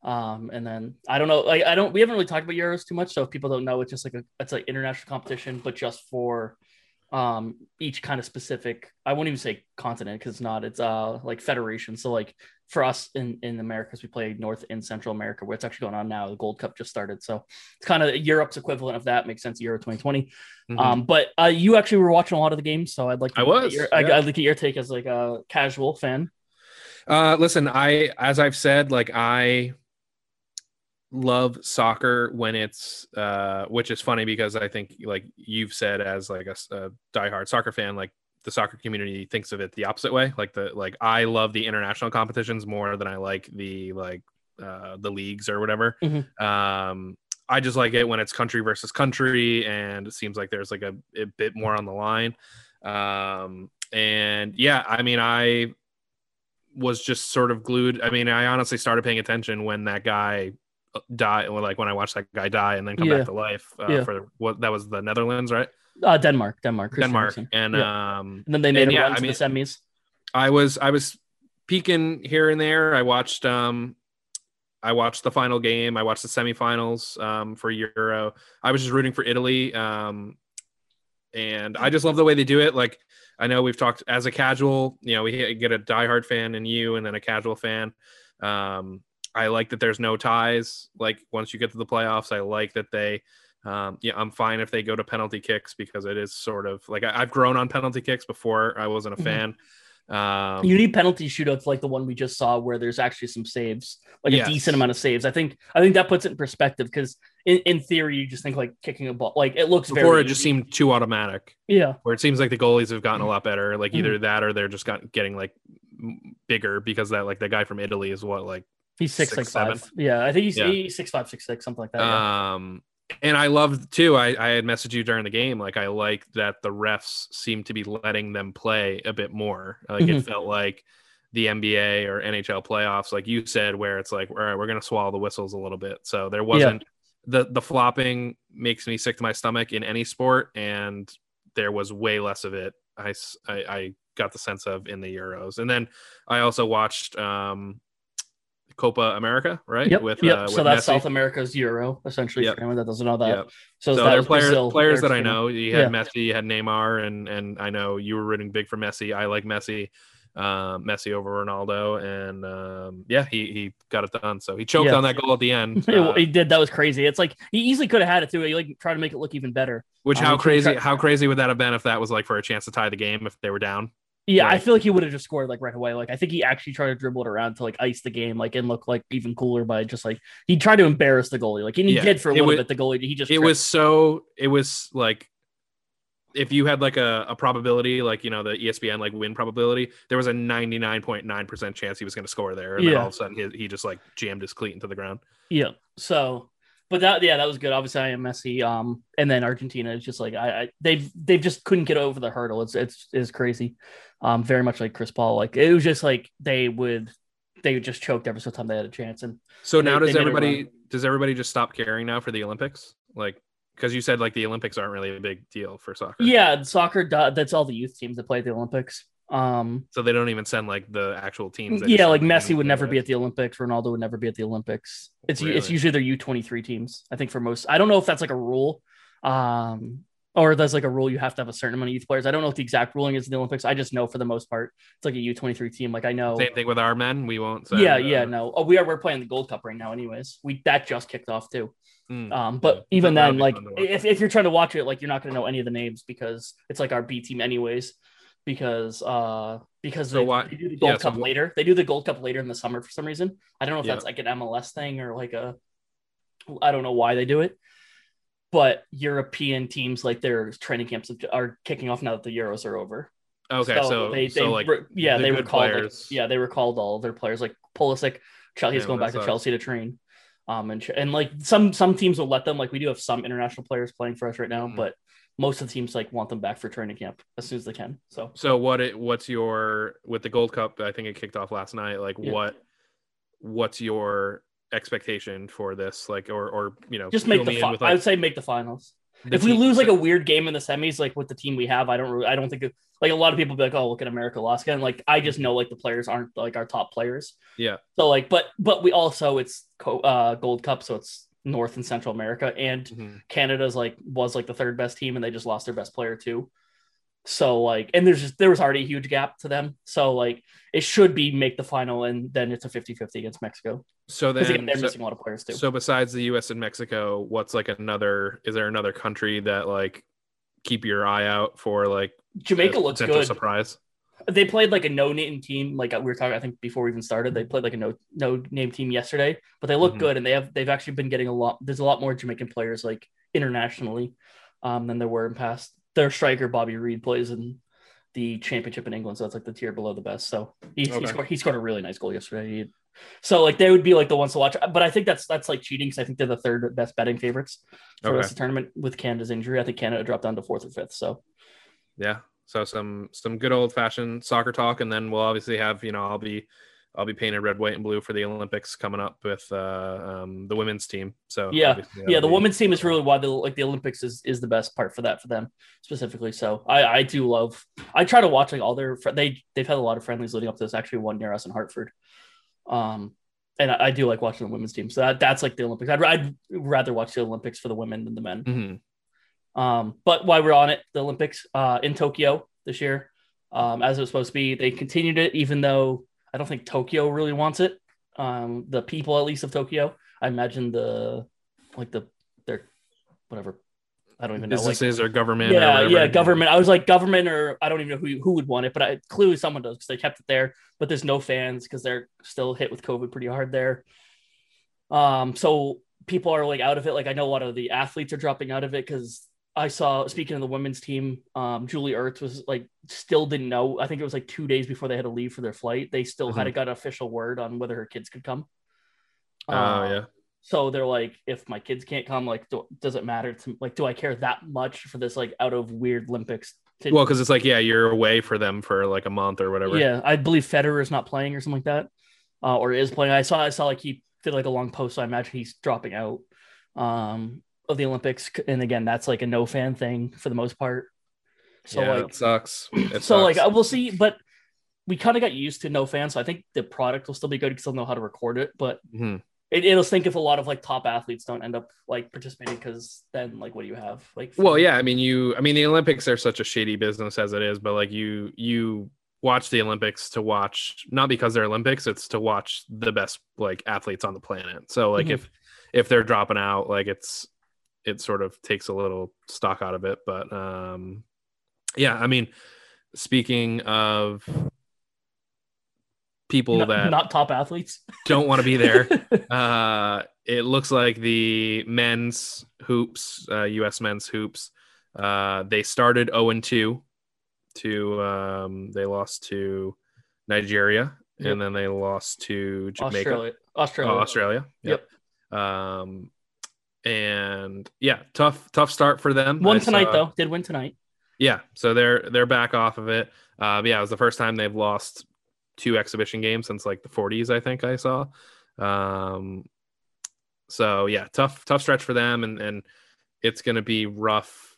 Um, and then I don't know, like I don't, we haven't really talked about Euros too much. So if people don't know, it's just like a, it's like international competition, but just for um each kind of specific i won't even say continent because it's not it's uh like federation so like for us in in americas we play north and central america where it's actually going on now the gold cup just started so it's kind of europe's equivalent of that makes sense euro 2020 Mhm. um but uh you actually were watching a lot of the games so i'd like to I was, your, I, yeah. i'd like your take as like a casual fan Uh, listen, I as I've said, like I love soccer when it's uh, which is funny because I think like you've said as like a, a diehard soccer fan, like the soccer community thinks of it the opposite way. Like the like I love the international competitions more than I like the like uh, the leagues or whatever. Mhm. Um, I just like it when it's country versus country, and it seems like there's like a, a bit more on the line. Um, and yeah, I mean, I was just sort of glued. I mean, I honestly started paying attention when that guy or like when I watched that guy die and then come Yeah. back to life uh, Yeah. for what that was the Netherlands, right? uh denmark denmark Christian Denmark, Eriksen. and Yeah. um, and then they made and yeah, run I to mean- the semis I was I was peeking here and there. I watched um I watched the final game. I watched the semifinals um for Euro. I was just rooting for Italy. Um and I just love the way they do it. Like I know we've talked as a casual, you know, we get a diehard fan and you and then a casual fan. Um I like that there's no ties. Like once you get to the playoffs, I like that they. Um, yeah, I'm fine if they go to penalty kicks because it is sort of like I, have grown on penalty kicks before. I wasn't a Mhm. fan. Um, You need penalty shootouts like the one we just saw, where there's actually some saves, like Yes. a decent amount of saves. I think I think that puts it in perspective because in, in theory you just think like kicking a ball, like it looks before very it just seemed too automatic. yeah Where it seems like the goalies have gotten a lot better. Like Mhm. either that or they're just got getting like bigger because that like the guy from Italy is what like he's six, Six, like seven. five yeah I think he's, Yeah. he's six five six six something like that. yeah. Um, and I love too. I, I had messaged you during the game. Like I like that the refs seem to be letting them play a bit more. Like it Mhm. felt like the NBA or NHL playoffs, like you said, where it's like, all right, we're gonna swallow the whistles a little bit. So there wasn't the the flopping makes me sick to my stomach in any sport, and there was way less of it. I I got the sense of in the Euros, and then I also watched um Copa America, right? Yep. With yep. uh, so that's Messi. South America's Euro, essentially, Yep. for anyone that doesn't know that. Yep. So, So that they're players Brazil, players that I know. You had Yeah. Messi, you had Neymar, and and I know you were rooting big for Messi. I like Messi, um, Messi over Ronaldo, and um, yeah, he he got it done. So he choked Yeah. on that goal at the end, uh, he did. That was crazy. It's like he easily could have had it too. He like tried to make it look even better. which um, how crazy tried- how crazy would that have been if that was like for a chance to tie the game if they were down? Yeah, I feel like he would have just scored like right away. Like I think he actually tried to dribble it around to like ice the game, like and look like even cooler by just like he tried to embarrass the goalie. Like and he Yeah, did for a it little was- bit. The goalie he just It tripped. was so it was like if you had like a, a probability, like you know the ESPN like win probability, there was a ninety nine point nine percent chance he was going to score there, and then all of a sudden he, he just like jammed his cleat into the ground. yeah. So, but that yeah that was good. Obviously I am messy. Um, and then Argentina is just like I, I they've they've just couldn't get over the hurdle. It's it's is crazy. Um, very much like Chris Paul. Like it was just like they would they would just choked every single time they had a chance. And So now they does it everybody does everybody just stop caring now for the Olympics? Like because you said like the Olympics aren't really a big deal for soccer. yeah, soccer that's all the youth teams that play at the Olympics. Um, So they don't even send like the actual teams. yeah, like Messi would never be at the Olympics. Ronaldo would never be at the Olympics. It's it's usually their U twenty three teams. I think for most. I don't know if that's like a rule, um, or there's like a rule you have to have a certain amount of youth players. I don't know what the exact ruling is in the Olympics. I just know for the most part it's like a U twenty three team. Like I know. Same thing with our men. We won't. Yeah, uh, yeah, no. Oh, we are we're playing the Gold Cup right now, anyways. We that just kicked off too. mm, Um, but yeah. even then, like fun to watch. if, if you're trying to watch it, like you're not gonna know any of the names because it's like our B team anyways. Because uh because So they, why- they do the Gold yeah, Cup wh- later. They do the Gold Cup later in the summer for some reason. I don't know if Yeah. that's like an MLS thing or like a I don't know why they do it. But European teams like their training camps are kicking off now that the Euros are over. okay, so they, so like yeah the they good recalled like, yeah they recalled all of their players like Pulisic, Chelsea. He's Yeah, going back to. Chelsea to train. Um and and like some some teams will let them like we do have some international players playing for us right now, Mhm. but most of the teams like want them back for training camp as soon as they can. So So what it what's your with the Gold Cup? I think it kicked off last night. Like Yeah. what what's your expectation for this? Like or or you know just make the fi- with, I would say make the finals. the if we team- lose like a weird game in the semis, like with the team we have, I don't really, I don't think it, like a lot of people be like, oh, look at America lost again. Like I just know like the players aren't like our top players. Yeah. So like, but but we also it's co- uh, Gold Cup, so it's North and Central America, and Mhm. Canada's like was like the third best team, and they just lost their best player too. So like, and there's just there was already a huge gap to them. So like, it should be make the final, and then it's a 50-50 against Mexico So then they're so, missing a lot of players too. so besides the U.S. and Mexico, what's like another? Is there another country that like keep your eye out for like Jamaica looks good. surprise? they played like a no name team like we were talking i think before we even started they played like a no no name team yesterday but they look Mhm. good and they have they've actually been getting a lot there's a lot more jamaican players like internationally um than there were in past their striker bobby reid plays in the championship in england so it's like the tier below the best so he, Okay. he, scored, he scored a really nice goal yesterday He- so like they would be like the ones to watch but i think that's that's like cheating because i think they're the third best betting favorites for Okay. this tournament with canada's injury i think canada dropped down to fourth or fifth so Yeah. So some some good old fashioned soccer talk, and then we'll obviously have you know I'll be I'll be painted red, white, and blue for the Olympics coming up with uh, um, the women's team. So Yeah. yeah, the be- women's team is really why the like the Olympics is is the best part for that for them specifically. So I I do love. I try to watch like all their they they've had a lot of friendlies leading up to this. Actually, one near us in Hartford. Um, and I, I do like watching the women's team. So that, that's like the Olympics. I'd, I'd rather watch the Olympics for the women than the men. Mhm. Um, but while we're on it, the Olympics uh, in Tokyo this year, um, as it was supposed to be, they continued it, even though I don't think Tokyo really wants it. um, the people at least of Tokyo. I imagine the like the their whatever. I don't even know. Like, Businesses or government. yeah, whatever. yeah, government. I was like government, or I don't even know who who would want it, but I, clearly someone does because they kept it there. But there's no fans because they're still hit with COVID pretty hard there. Um, so people are like out of it. Like I know a lot of the athletes are dropping out of it because I saw speaking of the women's team, um, Julie Ertz was like still didn't know. I think it was like two days before they had to leave for their flight. They still Mhm. hadn't got an official word on whether her kids could come. Oh Um, yeah. so they're like, if my kids can't come, like, do, does it matter to like, do I care that much for this like out of weird Olympics? to- Well, because it's like yeah, you're away for them for like a month or whatever. yeah, I believe Federer is not playing or something like that, uh, or is playing. I saw, I saw like he did like a long post. So I imagine he's dropping out um, of the Olympics. And again, that's like a no fan thing for the most part. So yeah, like, it sucks. It so like sucks. uh, we'll see, but we kind of got used to no fans. So I think the product will still be good because they'll know how to record it. But Mhm. it, it'll stink if a lot of like top athletes don't end up like participating because then like what do you have like Well, yeah, I mean, you, I mean, the Olympics are such a shady business as it is, but like you, you watch the Olympics to watch, not because they're Olympics, it's to watch the best like athletes on the planet. So like Mhm. if, if they're dropping out, like it's, it sort of takes a little stock out of it. But um, yeah, I mean, speaking of people not, that not top athletes. don't want to be there, uh, it looks like the men's hoops, uh, U.S. men's hoops, uh, they started 0 and 2 to um, they lost to Nigeria Yep. and then they lost to Jamaica, Australia. Australia. Oh, Australia. Yep. Um, and yeah, tough, tough start for them. Won I tonight saw- though. Did win tonight. Yeah, so they're they're back off of it. Uh, yeah, it was the first time they've lost two exhibition games since like the 40s. I think I saw. Um, so yeah, tough tough stretch for them, and and it's going to be rough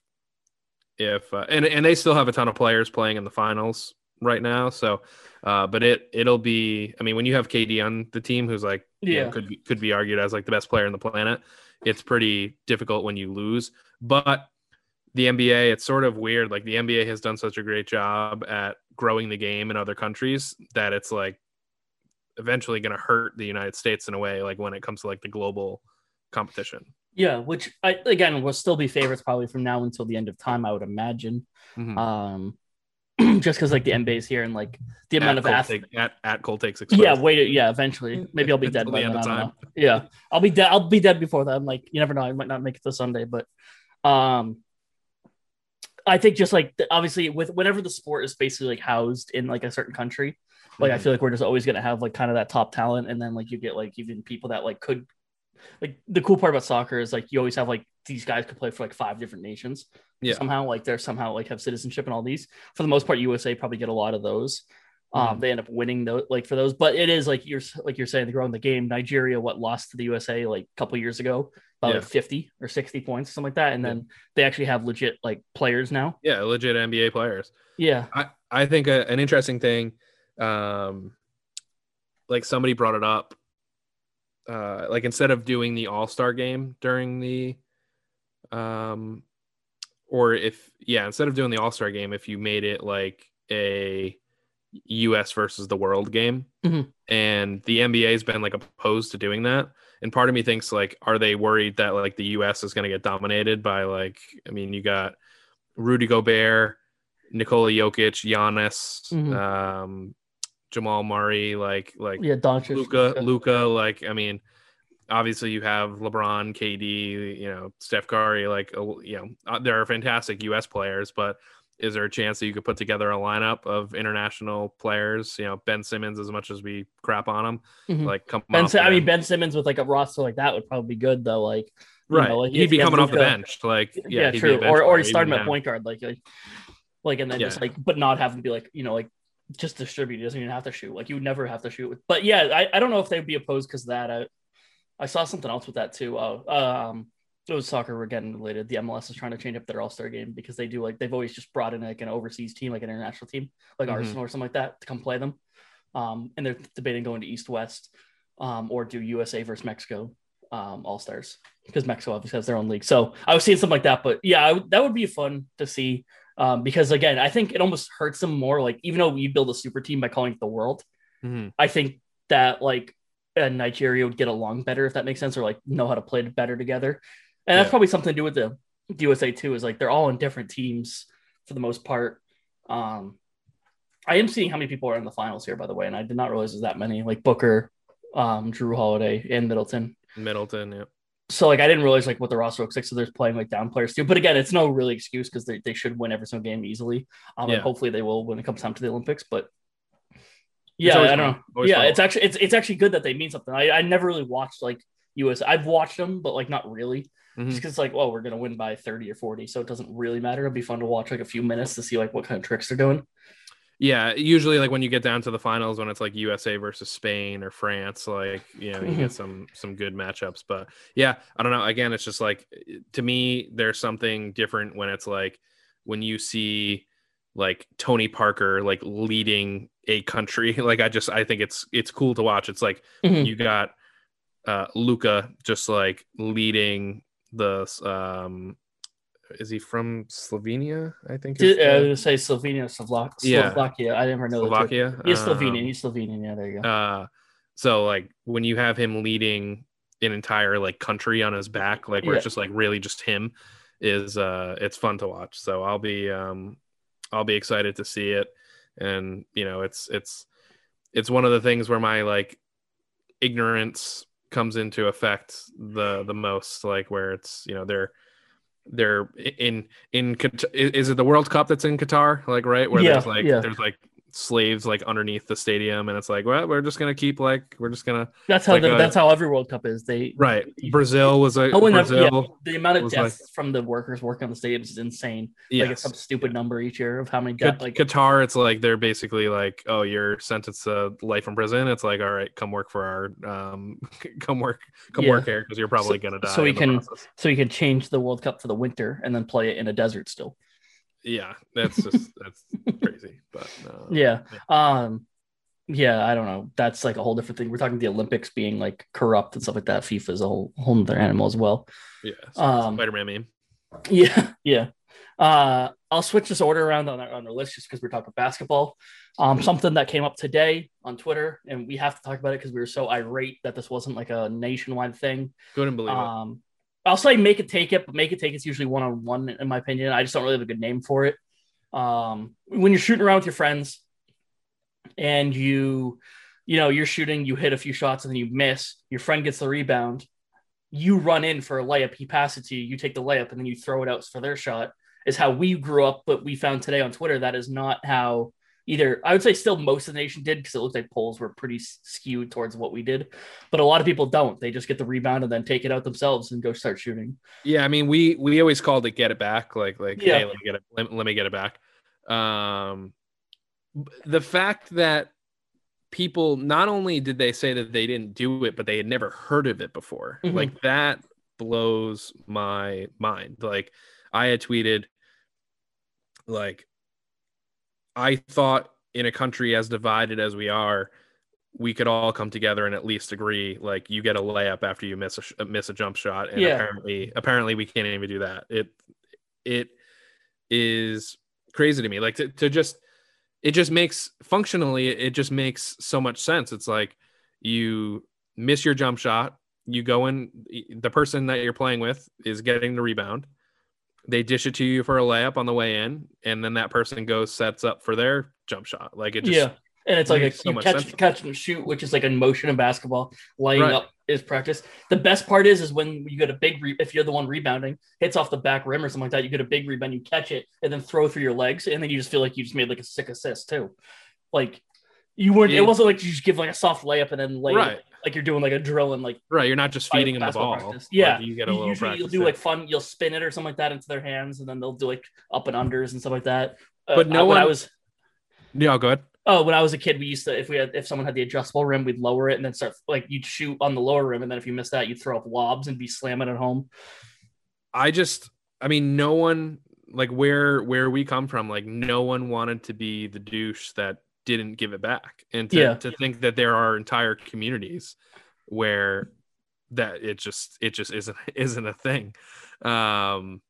if uh, and and they still have a ton of players playing in the finals right now. So, uh, but it it'll be. I mean, when you have KD on the team, who's like you know, Yeah. could be, could be argued as like the best player on the planet, it's pretty difficult when you lose. But the NBA, it's sort of weird. Like the NBA has done such a great job at growing the game in other countries that it's like eventually going to hurt the United States in a way, like when it comes to like the global competition. Yeah, which I again will still be favorites probably from now until the end of time. I would imagine. Mhm. Um, just because like the NBA's here and like the amount At of Colt athletes. Take- at, at Colt takes exposed. Yeah, wait. Yeah, eventually. Maybe I'll be dead by the end I of time. Yeah, I'll be dead. I'll be dead before that. I'm like, you never know. I might not make it to Sunday, but um, I think just like the- obviously with whenever the sport is basically like housed in like a certain country, like I Mhm. feel like we're just always gonna have like kind of that top talent, and then like you get like even people that like could. Like the cool part about soccer is like you always have like these guys could play for like five different nations. Yeah. Somehow like they're somehow like have citizenship and all these. For the most part, USA probably get a lot of those. Um, Mhm. they end up winning those like for those, but it is like you're like you're saying, growing the game. Nigeria, what lost to the USA like a couple years ago, about Yeah. like 50 or 60 points, something like that. And Yeah. then they actually have legit like players now. Yeah, legit NBA players. Yeah. I, I think a, an interesting thing, um, like somebody brought it up, uh, like instead of doing the All Star game during the, um, or if yeah, instead of doing the All Star game, if you made it like a U.S. versus the world game, Mhm. and the NBA has been like opposed to doing that, and part of me thinks like, are they worried that like the U.S. is going to get dominated by like, I mean, you got Rudy Gobert. Nikola Jokic, Giannis, Mhm. um, Jamal Murray, like like Yeah. Doncic. Luka, Luka. Like I mean, obviously you have LeBron, KD, you know, Steph Curry. Like you know, uh, there are fantastic U.S. players, but is there a chance that you could put together a lineup of international players? You know, Ben Simmons, as much as we crap on him, Mhm. like come Ben, I mean. Ben Simmons with like a roster like that would probably be good though. Like, right? know, like, he'd be coming off the bench. Like yeah, yeah, he'd be a true. Or or player. he He start at point guard, like, like, like, and then just like, but not having him be like, you know, like just distribute. He doesn't even have to shoot. Like you would never have to shoot. But yeah, I, I don't know if they'd be opposed because that. I, I saw something else with that too. Oh, um, it was soccer. We're getting related. The MLS is trying to change up their All Star game because they do like they've always just brought in like an overseas team, like an international team, like Mhm. Arsenal or something like that, to come play them. Um, and they're debating going to East West, um, or do USA versus Mexico, um, All Stars because Mexico obviously has their own league. So I was seeing something like that, but yeah, I that would be fun to see. Um, because again, I think it almost hurts them more. Like even though we build a super team by calling it the world, Mhm. I think that like and Nigeria would get along better, if that makes sense, or like know how to play better together. And that's probably something to do with the USA too. Is like they're all in different teams for the most part. Um, I am seeing how many people are in the finals here, by the way, and I did not realize there's that many. Like Booker, um, Jrue Holiday, and Middleton. Middleton. Yeah. So like I didn't realize like what the roster looks like. So there's playing like down players too. But again, it's no really excuse because they, they should win every single game easily. Um, Yeah. and hopefully they will when it comes time to the Olympics. But yeah, I don't know. Yeah, fun. it's actually it's it's actually good that they mean something. I, I never really watched like US. I've watched them, but like not really. Mhm. Just because it's like, oh, we're gonna win by 30 or 40. So it doesn't really matter. It'd be fun to watch like a few minutes to see like what kind of tricks they're doing. Yeah, usually like when you get down to the finals when it's like USA versus Spain or France, like you know, you get some some good matchups. But yeah, I don't know. Again, it's just like to me, there's something different when it's like when you see like Tony Parker like leading a country. Like I just I think it's it's cool to watch. It's like Mhm. you got uh Luka just like leading the um is he from Slovenia? I think Did, uh, I was gonna say Slovenia, Slovak, Yeah. Slovakia. I never know. Slovakia. He's Um, Slovenian. He's Slovenian. Yeah, there you go. Uh, so like when you have him leading an entire like country on his back, like where it's just like really just him, is uh, it's fun to watch. So I'll be um, I'll be excited to see it, and you know it's it's it's one of the things where my like ignorance comes into effect the the most, like where it's you know they're they're in in is it the World Cup that's in Qatar? Like right? Where Yeah, there's like yeah. there's like slaves like underneath the stadium and it's like well we're just gonna keep like we're just gonna That's how like the, a- that's how every World Cup is. They right Brazil was a Oh, Brazil yeah, the amount of deaths from the workers working on the stadiums is insane. Like it's some stupid number each year of how many deaths. Like Qatar, it's like they're basically like, oh, you're sentenced to life in prison. It's like, all right, come work for our, um, come work, come Yeah. work here because you're probably So- gonna die. so we can- process. so you can change the World Cup for the winter and then play it in a desert still. Yeah, that's just that's crazy. But uh, Yeah. Um yeah, I don't know. That's like a whole different thing. We're talking the Olympics being like corrupt and stuff like that. FIFA is a whole whole other animal as well. yeah, so Um, Spider-Man meme. Yeah, yeah. Uh, I'll switch this order around on our, on our list just because we're talking basketball. Um, something that came up today on Twitter, and we have to talk about it because we were so irate that this wasn't like a nationwide thing. Couldn't believe it. Um, I'll say make it take it, but make it take it's usually one on one in my opinion. I just don't really have a good name for it. Um, when you're shooting around with your friends and you, you know, you're shooting, you hit a few shots and then you miss, your friend gets the rebound, you run in for a layup, he passes it to you, you take the layup and then you throw it out for their shot. Is how we grew up, but we found today on Twitter that is not how either I would say still most of the nation did because it looked like polls were pretty skewed towards what we did, but a lot of people don't. They just get the rebound and then take it out themselves and go start shooting. Yeah, I mean, we we always called it "get it back," like like Yeah. hey, let me get it, let, let me get it back. Um, the fact that people not only did they say that they didn't do it, but they had never heard of it before, Mhm. like that blows my mind. Like I had tweeted, like I thought in a country as divided as we are, we could all come together and at least agree like you get a layup after you miss a sh- miss a jump shot. And Yeah. apparently apparently we can't even do that. It it is crazy to me. Like to, to just it just makes functionally it just makes so much sense. It's like you miss your jump shot you go in the person that you're playing with is getting the rebound they dish it to you for a layup on the way in and then that person goes sets up for their jump shot like it just yeah. And it's like a, so you catch, catch and shoot, which is like a motion in basketball. Laying Right. up is practice. The best part is, is when you get a big, re- if you're the one rebounding, hits off the back rim or something like that, you get a big rebound, you catch it, and then throw through your legs, and then you just feel like you just made like a sick assist too. Like you weren't. Yeah. It wasn't like you just give like a soft layup and then lay it, right like you're doing like a drill and like right you're not just feeding them the ball practice. Yeah. Like, you get a you- little usually you'll do there. like fun. You'll spin it or something like that into their hands, and then they'll do like up and unders and stuff like that. Uh, But no I- when I one- was yeah go ahead Oh, when I was a kid, we used to if we had if someone had the adjustable rim, we'd lower it and then start like you'd shoot on the lower rim, and then if you missed that, you'd throw up lobs and be slamming at home. I just I mean no one like where where we come from like no one wanted to be the douche that didn't give it back and to, Yeah. to think that there are entire communities where that it just it just isn't isn't a thing um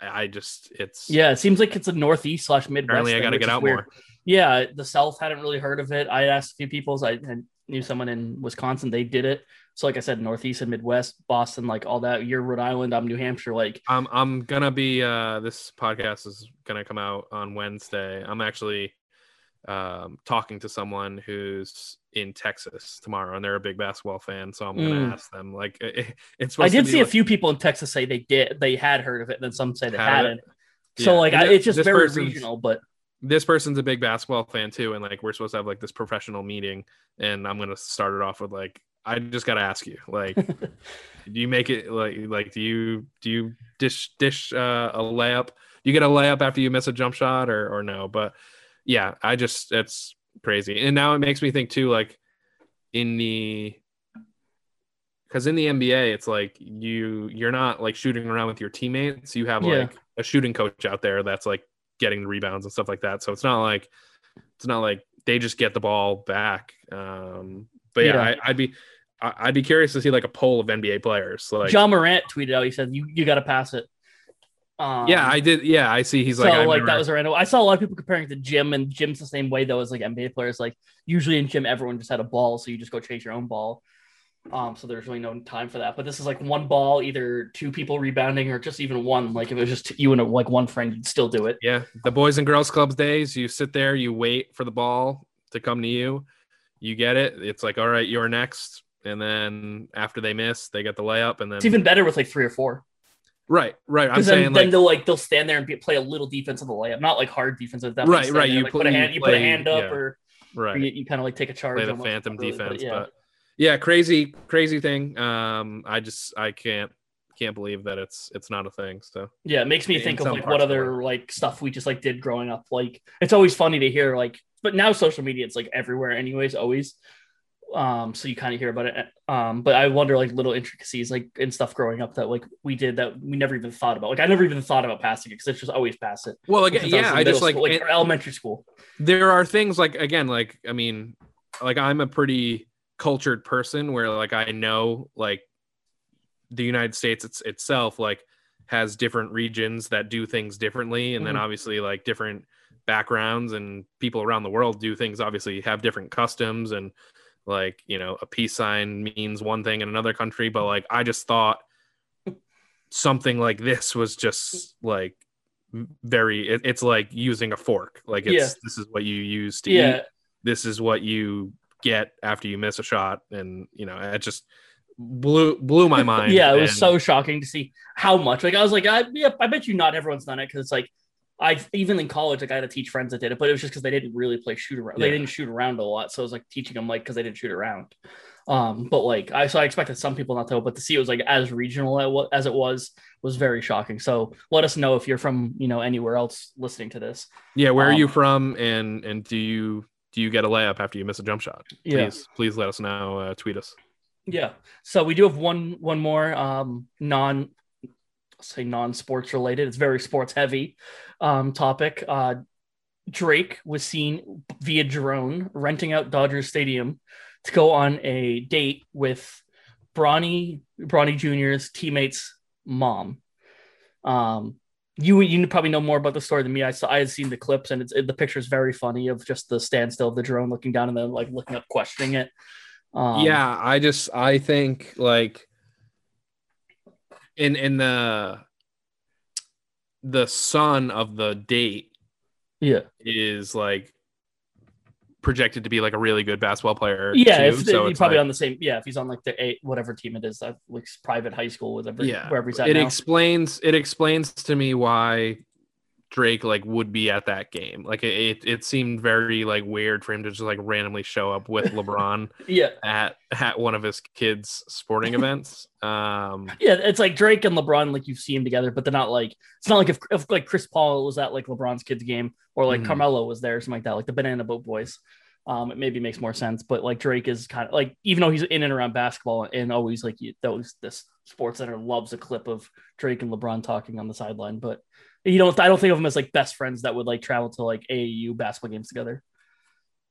I just it's Yeah, it seems like it's a northeast slash midwest. apparently I got to which get out weird. more Yeah, the South hadn't really heard of it. I asked a few people, I knew someone in Wisconsin. They did it. So like I said, Northeast and Midwest, Boston, like all that. You're Rhode Island. I'm New Hampshire. Like I'm I'm gonna be. uh This podcast is gonna come out on Wednesday. I'm actually um talking to someone who's in Texas tomorrow, and they're a big basketball fan. So I'm gonna Mm. ask them. Like it, it's. I supposed to did see a few people in Texas say they did, they had heard of it, and then some say they had hadn't. So Yeah. like I, it's just this very regional, but this person's a big basketball fan too and like we're supposed to have like this professional meeting and i'm gonna start it off with like i just gotta ask you like do you make it like like do you do you dish dish uh, a layup do you get a layup after you miss a jump shot or or no but yeah i just that's crazy and now it makes me think too like in the because in the nba it's like you you're not like shooting around with your teammates you have Yeah. like a shooting coach out there that's like getting the rebounds and stuff like that so it's not like it's not like they just get the ball back um but yeah, Yeah. I, i'd be i'd be curious to see like a poll of nba players like Ja Morant tweeted out. He said, "You you got to pass it." Um, yeah i did yeah i see he's so like like, I've that was a random. I saw a lot of people comparing it to gym, and gym's the same way though as like NBA players. Like usually in Jim, everyone just had a ball, so you just go chase your own ball. Um, so there's really no time for that. But this is like one ball, either two people rebounding or just even one. Like if it was just you and a, like one friend, you'd still do it. Yeah, the boys and girls clubs days. You sit there, you wait for the ball to come to you. You get it. It's like, all right, you're next. And then after they miss, they get the layup, and then It's even better with like three or four. Right, right. I'm then, saying then like they'll like they'll stand there and be, play a little defense of the layup, not like hard defense. But Right, right, there, you like, put- put a you hand, you put a hand up, yeah. or, or right. you, you kind of like take a charge. Play the almost, phantom really, defense, yeah. but yeah, crazy, crazy thing. Um, I just I can't can't believe that it's it's not a thing. So Yeah, it makes me in think of like what other like stuff we just like did growing up. Like it's always funny to hear like, but now social media it's like everywhere anyways, always. Um, so you kind of hear about it. Um, but I wonder like little intricacies like and stuff growing up that like we did that we never even thought about. Like I never even thought about passing it because it's just always pass it. well, again, Since yeah, in I just middle like, like elementary school. there are things like again like i mean like i'm a pretty cultured person where like i know like the united states it's, itself like has different regions that do things differently and then Mhm. obviously like different backgrounds and people around the world do things obviously have different customs and like you know a peace sign means one thing in another country but like i just thought something like this was just like very it, it's like using a fork like it's Yeah. this is what you use to Yeah, eat this is what you get after you miss a shot and you know it just blew blew my mind yeah, it was and- so shocking to see how much. Like I was like, I yeah, I bet you not everyone's done it because it's like I even in college, like I had to teach friends that did it, but it was just because they didn't really play shoot around. They didn't shoot around a lot, so it was like teaching them like because they didn't shoot around. Um, but like I so I expected some people not to, but to see it was like as regional as it wa- as it was was very shocking. So let us know if you're from you know anywhere else listening to this. yeah where are um, you from and and do you do you get a layup after you miss a jump shot Yeah. please please let us know uh, tweet us Yeah. So we do have one one more um non say non-sports related. It's very sports heavy um topic. Uh Drake was seen via drone renting out Dodgers Stadium to go on a date with Bronny Bronny Jr.'s teammate's mom. Um you you probably know more about the story than me. I saw I had seen the clips and it's it, the picture's very funny of just the standstill of the drone looking down and then like looking up questioning it. Um, yeah i just i think like in in the the son of the date Yeah. is like projected to be like a really good basketball player Yeah, too. if so he's probably like- on the same. Yeah, if he's on like the eight, whatever team it is, that like private high school, whatever, yeah wherever he's at it now. explains it explains to me why drake like would be at that game like it, it seemed very like weird for him to just like randomly show up with lebron yeah, at at one of his kids sporting events um yeah, it's like Drake and LeBron, like you've seen them together, but they're not like it's not like if, if like Chris Paul was at like LeBron's kids game or like Mhm. Carmelo was there, or something like that, like the Banana Boat Boys. Um, it maybe makes more sense, but like Drake is kind of like even though he's in and around basketball and always like you, those this Sports Center loves a clip of Drake and LeBron talking on the sideline, but you don't I don't think of them as like best friends that would like travel to like AAU basketball games together.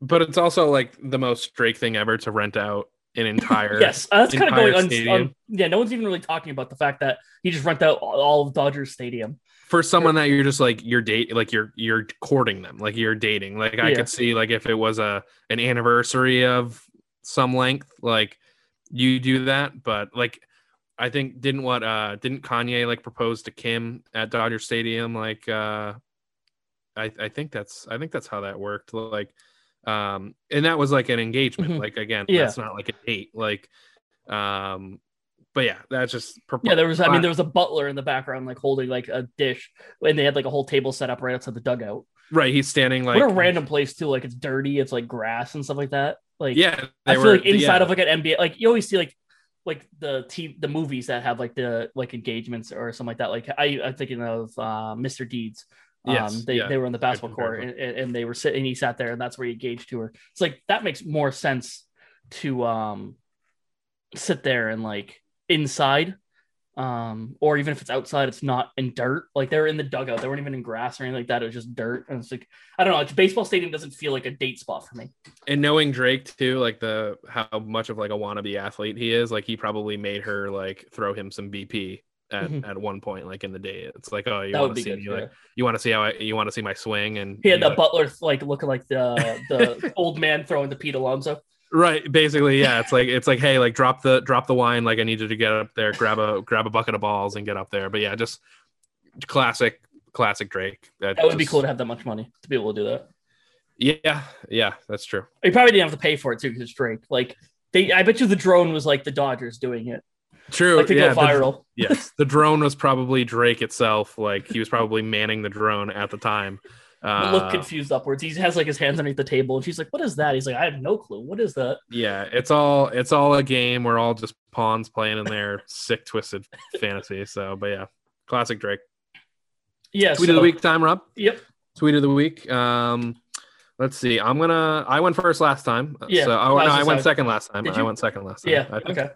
but it's also like the most drake thing ever to rent out an entire Yes, uh, that's kind of going on. Yeah, no one's even really talking about the fact that he just rent out all- all of Dodgers Stadium. for someone that you're just like you're date like you're you're courting them like you're dating like i Yeah. could see like if it was a an anniversary of some length, like you do that. But like, I think didn't what uh didn't Kanye like propose to Kim at Dodger Stadium? Like, uh, I I think that's I think that's how that worked. Like, um, and that was like an engagement. Mhm. Like again, Yeah. that's not like a date. Like, um, but yeah, that's just Yeah, there was. I mean, there was a butler in the background, like holding like a dish, and they had like a whole table set up right outside the dugout. right. He's standing like what a random place too. Like it's dirty. It's like grass and stuff like that. Like Yeah, I feel were- like inside yeah. of like an NBA, like you always see like like the t- the movies that have like the like engagements or something like that. Like I I'm thinking of uh, Mr. Deeds. Um, Yes, they, yeah. they were in the basketball court and, and and they were sitting. He sat there, and that's where he engaged to her. It's like that makes more sense to um sit there and like inside, um, or even if it's outside, it's not in dirt. Like they're in the dugout. They weren't even in grass or anything like that. It was just dirt. And it's like I don't know. It's baseball stadium doesn't feel like a date spot for me. and knowing Drake too, like the how much of like a wannabe athlete he is, like he probably made her like throw him some BP at, Mhm. at one point, like in the day. It's like, oh, you want to see good. yeah. like you want to see how I, you want to see my swing, and He had the butler like looking like the the old man throwing the Pete Alonso. Right, basically, yeah. It's like it's like, hey, like drop the drop the wine, like I need you to get up there, grab a grab a bucket of balls, and get up there. But yeah, just classic, classic Drake. That would be cool to have that much money to be able to do that. Yeah, yeah, that's true. He probably didn't have to pay for it too because Drake. Like they, I bet you the drone was like the Dodgers doing it, True. like to yeah, go the- viral. yes, the drone was probably Drake itself. Like he was probably manning the drone at the time. But look Uh, confused upwards. He has like his hands underneath the table, and she's like, "What is that?" He's like, "I have no clue. What is that?" yeah, it's all it's all a game. We're all just pawns playing in their sick, twisted fantasy. So, but yeah, classic Drake. Yeah. Tweet of the week time, Rob. Yep. Tweet of the week. Um, let's see. I'm gonna. I went first last time. Yeah, So, oh, I no, I went second last time. I went second last time. Yeah. Okay.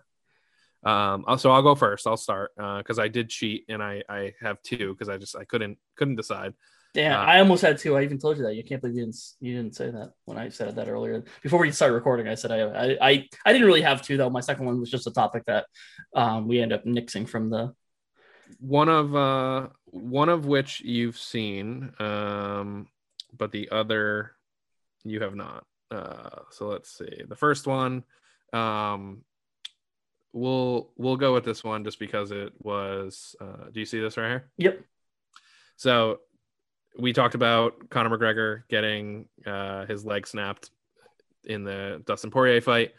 Um, uh, so I'll go first. I'll start because I did cheat and I I have two because I just I couldn't couldn't decide. Damn, Uh, I almost had two. I even told you that. You can't believe you didn't. You didn't say that when I said that earlier. Before we started recording, I said I I I, I didn't really have two though. My second one was just a topic that um, we end up nixing from the. one of uh one of which you've seen um but the other you have not uh so let's see the first one um we'll we'll go with this one just because it was uh do you see this right here Yep. so we talked about Conor McGregor getting uh, his leg snapped in the Dustin Poirier fight.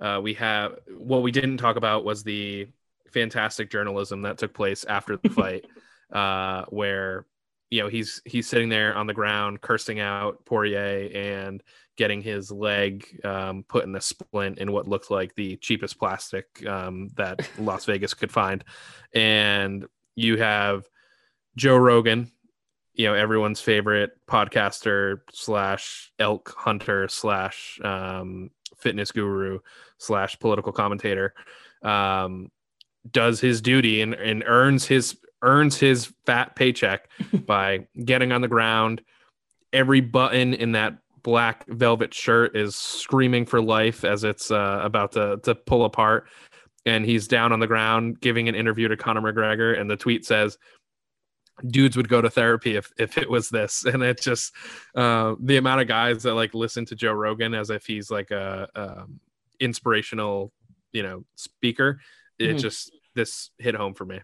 Uh, we have what we didn't talk about was the fantastic journalism that took place after the fight, uh, where you know he's he's sitting there on the ground cursing out Poirier and getting his leg um, put in a splint in what looked like the cheapest plastic um, that Las Vegas could find, and you have Joe Rogan, you know everyone's favorite podcaster slash elk hunter slash um, fitness guru slash political commentator um, does his duty and, and earns his earns his fat paycheck by getting on the ground. Every button in that black velvet shirt is screaming for life as it's uh, about to, to pull apart. And he's down on the ground giving an interview to Conor McGregor and the tweet says dudes would go to therapy if if it was this and it just uh the amount of guys that like listen to joe rogan as if he's like a um, inspirational you know speaker it Mhm. just this hit home for me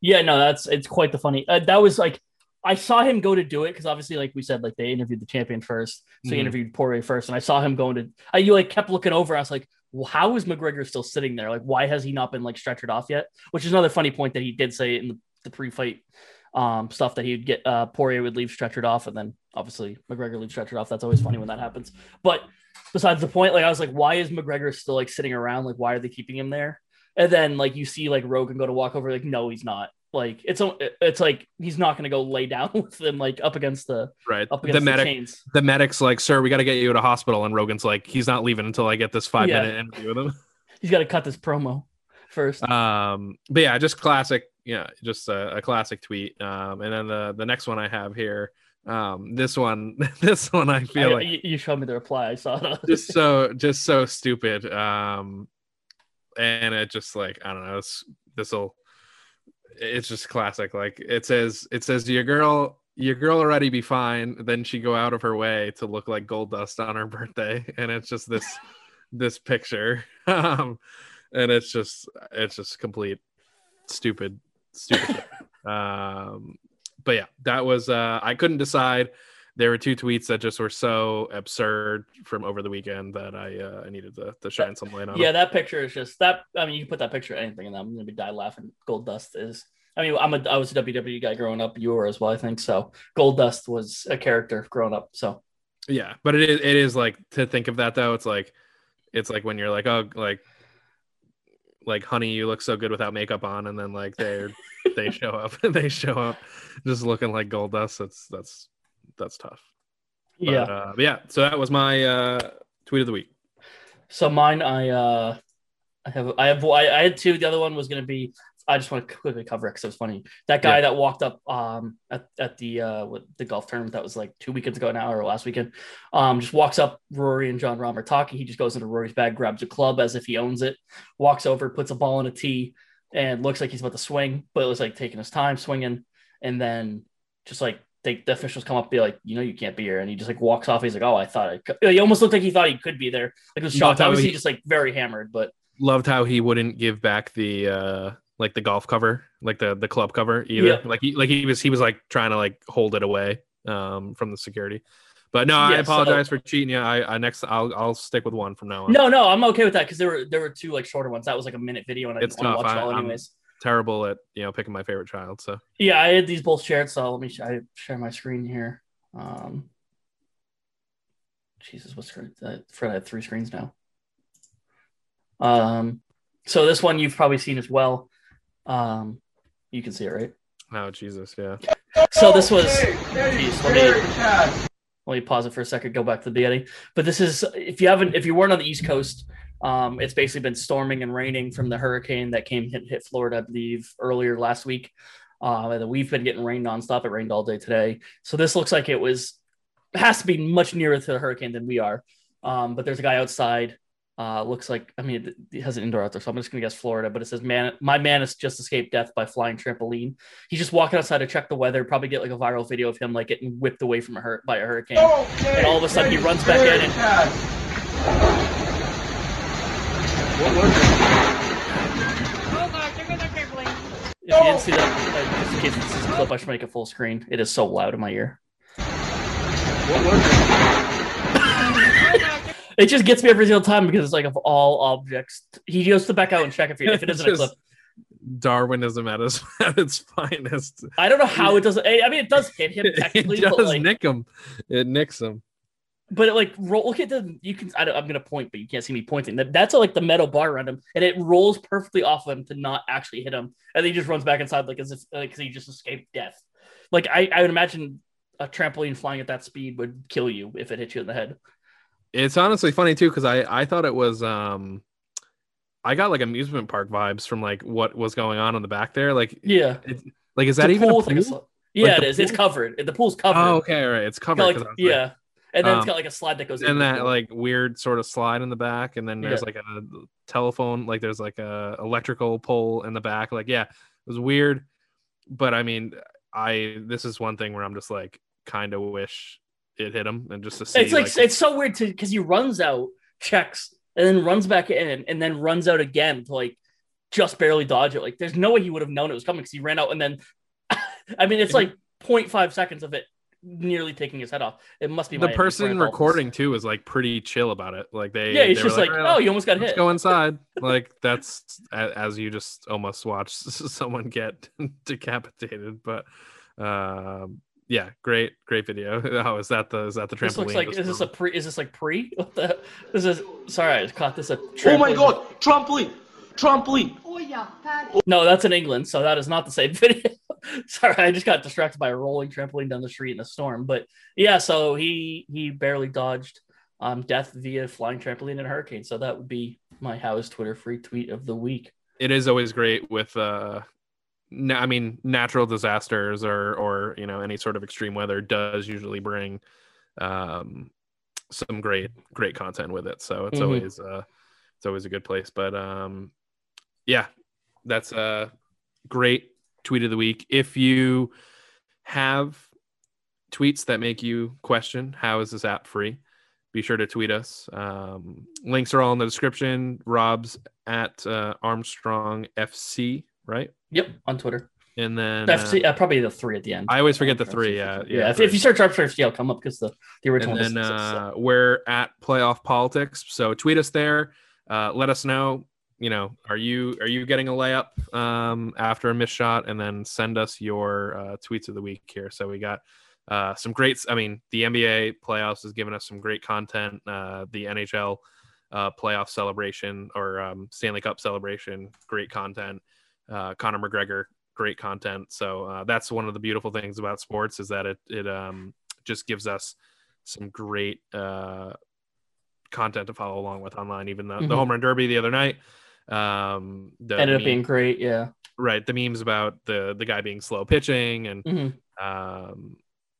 Yeah, no, that's it's quite the funny. Uh, that was like I saw him go to do it because obviously, like we said, like they interviewed the champion first, so he Mhm. interviewed Poirier first, and I saw him going to. I you like kept looking over. I was like, well, how is McGregor still sitting there? Like, why has he not been like stretchered off yet? Which is another funny point that he did say in the, the pre-fight um, stuff that he'd get uh, Poirier would leave stretchered off, and then obviously McGregor leaves stretchered off. That's always funny when that happens. But besides the point, like I was like, why is McGregor still like sitting around? Like, why are they keeping him there? And then like you see like Rogan go to walk over, like no, he's not. Like it's it's like he's not going to go lay down with them like up against the right up the against the, medic chains. the medic's like sir we got to get you to hospital and rogan's like he's not leaving until i get this five Yeah. minute interview with him He's got to cut this promo first. um but yeah just classic yeah just a, a classic tweet um and then the the next one i have here um this one this one i feel I- like you, showed me the reply. I saw it. just so just so stupid um and it just like i don't know it's this will it's just classic like it says it says your girl your girl already be fine then she go out of her way to look like goldust on her birthday and it's just this this picture, um, and it's just it's just complete stupid stupid. um, but yeah, that was uh, I couldn't decide. There were two tweets that just were so absurd from over the weekend that I uh, I needed to, to shine some light on. Yeah, them. that picture is just that. I mean, you can put that picture anything, and I'm gonna be die laughing. Goldust is. I mean, I'm a I was a WWE guy growing up. You were as well, I think. So Goldust was a character growing up. So yeah, but it is it is like to think of that though. It's like it's like when you're like oh like like honey you look so good without makeup on and then like they're they show up they show up just looking like goldust that's that's that's tough But, yeah. uh, yeah so that was my uh tweet of the week So mine, I uh, I have I have I, I had two. The other one was gonna be. I just want to quickly cover it because it was funny. That guy Yeah. that walked up um at, at the uh the golf tournament that was like two weekends ago now or last weekend, um just walks up. Rory and Jon Rahm are talking. He just goes into Rory's bag, grabs a club as if he owns it, walks over, puts a ball in a tee, and looks like he's about to swing, but it was like taking his time swinging, and then just like they, the officials come up, be like, you know, you can't be here, and he just like walks off. He's like, oh, I thought I could. He almost looked like he thought he could be there. Like it was shocked. Obviously, he- just like very hammered, but loved how he wouldn't give back the uh like the golf cover like the the club cover either Yeah. like he like he was he was like trying to like hold it away um from the security but no i Yeah, so- apologize for cheating yeah i i next i'll i'll stick with one from now on No, no, I'm okay with that because there were there were two like shorter ones. That was like a minute video, and I It's didn't tough. watch it all I- I'm- anyways. terrible at you know picking my favorite child so Yeah, I had these both shared, so let me sh- I share my screen here. Um, Jesus, what's screen? Uh, Fred I have three screens now. Um, so this one you've probably seen as well. Um, you can see it, right? oh jesus yeah So this was. Jeez, let me let me pause it for a second. Go back to the beginning. But this is if you haven't if you weren't on the East Coast, um, it's basically been storming and raining from the hurricane that came hit, hit Florida, I believe, earlier last week. Uh, and we've been getting rain nonstop. It rained all day today. So this looks like it was has to be much nearer to the hurricane than we are. Um, but there's a guy outside. Uh, looks like I mean it, it has an indoor out there, so I'm just gonna guess Florida. But it says man, my man has just escaped death by flying trampoline. He's just walking outside to check the weather. Probably get like a viral video of him like getting whipped away from a hur- by a hurricane. And all of a sudden he runs back in and what was it? Oh god, there goes our trampoline. if you didn't see that, uh, just in case this is a clip, I should make it full screen. It is so loud in my ear. what was it god, It just gets me every single time because it's like of all objects. He goes to back out and check if, he, if it isn't a clip. darwinism at its at its finest I don't know how it doesn't. I mean, it does hit him technically, it but does like, nick him it nicks him but it like roll. Look at the you can. I don't, I'm gonna point, but you can't see me pointing. That that's like the metal bar around him, and it rolls perfectly off of him to not actually hit him, and then he just runs back inside like as if like he just escaped death. Like I, I would imagine a trampoline flying at that speed would kill you if it hit you in the head. It's honestly funny too because I I thought it was um I got like amusement park vibes from like what was going on in the back there. Like Yeah, like is that The even a pool pool? thing is- yeah, Like it is. It's covered. The pool's covered. Oh, okay, all right. It's covered. like, was like- yeah, and then it's got like a slide that goes. In. And the that pool. like weird sort of slide in the back, and then there's Yeah. like a telephone, like there's like a electrical pole in the back. Like, yeah, it was weird. But I mean, I this is one thing where I'm just like kind of wish it hit him and just to see it's like, it's so weird to because he runs out, checks, and then runs back in, and then runs out again to like just barely dodge it. Like there's no way he would have known it was coming because he ran out and then. I mean, it's like 0.5 seconds of it nearly taking his head off. It must be the my person recording too is like pretty chill about it. Like they Yeah, he's they just like, "Oh, oh, you almost got let's hit. go inside. like that's as you just almost watched someone get decapitated. But um, yeah, great, great video. Oh, is that the is that the trampoline? This looks like is this a from- pre? Is this like pre? What the? This is sorry, I just caught this. A Oh my god, trampoline! Trampoline! Oh yeah, that No, that's in England, so that is not the same video. Sorry, I just got distracted by a rolling trampoline down the street in a storm. But yeah, so he he barely dodged um, death via flying trampoline in a hurricane. So that would be my how is Twitter free tweet of the week. it is always great with uh na- I mean natural disasters or or you know any sort of extreme weather does usually bring um some great great content with it so it's Mhm. always uh it's always a good place but um yeah that's a great tweet of the week if you have tweets that make you question how is this app free be sure to tweet us. Um, links are all in the description. Rob's at uh, Armstrong FC, right? Yep, on Twitter. And then uh, FC, uh, probably the three at the end. I always forget the three. Yeah, yeah. yeah. if, if you search Armstrong FC, it'll come up because the the original. and then six, so. uh, we're at playoff politics so tweet us there uh, let us know you know are you are you getting a layup um, after a missed shot and then send us your uh, tweets of the week here so we got uh, some great i mean the nba playoffs has given us some great content uh, the nhl uh, playoff celebration or um, stanley cup celebration great content uh, conor mcgregor great content so uh, that's one of the beautiful things about sports is that it it um, just gives us some great uh, content to follow along with online. Even the, the Mhm. home run derby the other night, um, the ended up meme- being great. Yeah. right. The memes about the the guy being slow pitching and Mhm. um,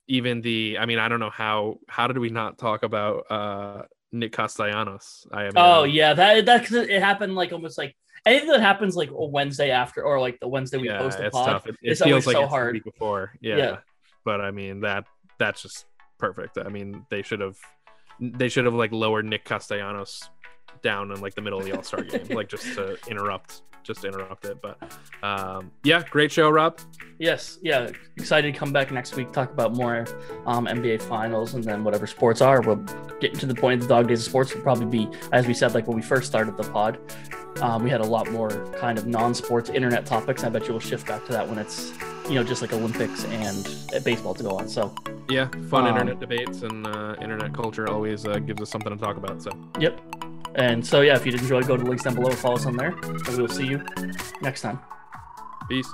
even the. I mean, I don't know how how did we not talk about uh, Nick Castellanos? I mean, Oh yeah, that that it happened like almost like anything that happens like a Wednesday after or like the Wednesday we yeah, post the it's pod. tough. It, it feels like so hard. week before. Yeah. Yeah. but I mean that that's just perfect. I mean, they should have they should have like lowered Nick Castellanos down in like the middle of the All Star game, like just to interrupt, just to interrupt it. But um, yeah, great show, Rob. Yes, yeah. Excited to come back next week, talk about more um, NBA finals and then whatever sports are. We'll get to the point of the dog days of sports will probably be, as we said, like when we first started the pod. Um, we had a lot more kind of non-sports internet topics. I bet you will shift back to that when it's, you know, just like Olympics and baseball to go on. So, Yeah, fun Um, internet debates and uh, internet culture always uh, gives us something to talk about. So yep. And so, yeah, if you did enjoy, go to the links down below, follow us on there, and we will see you next time. peace.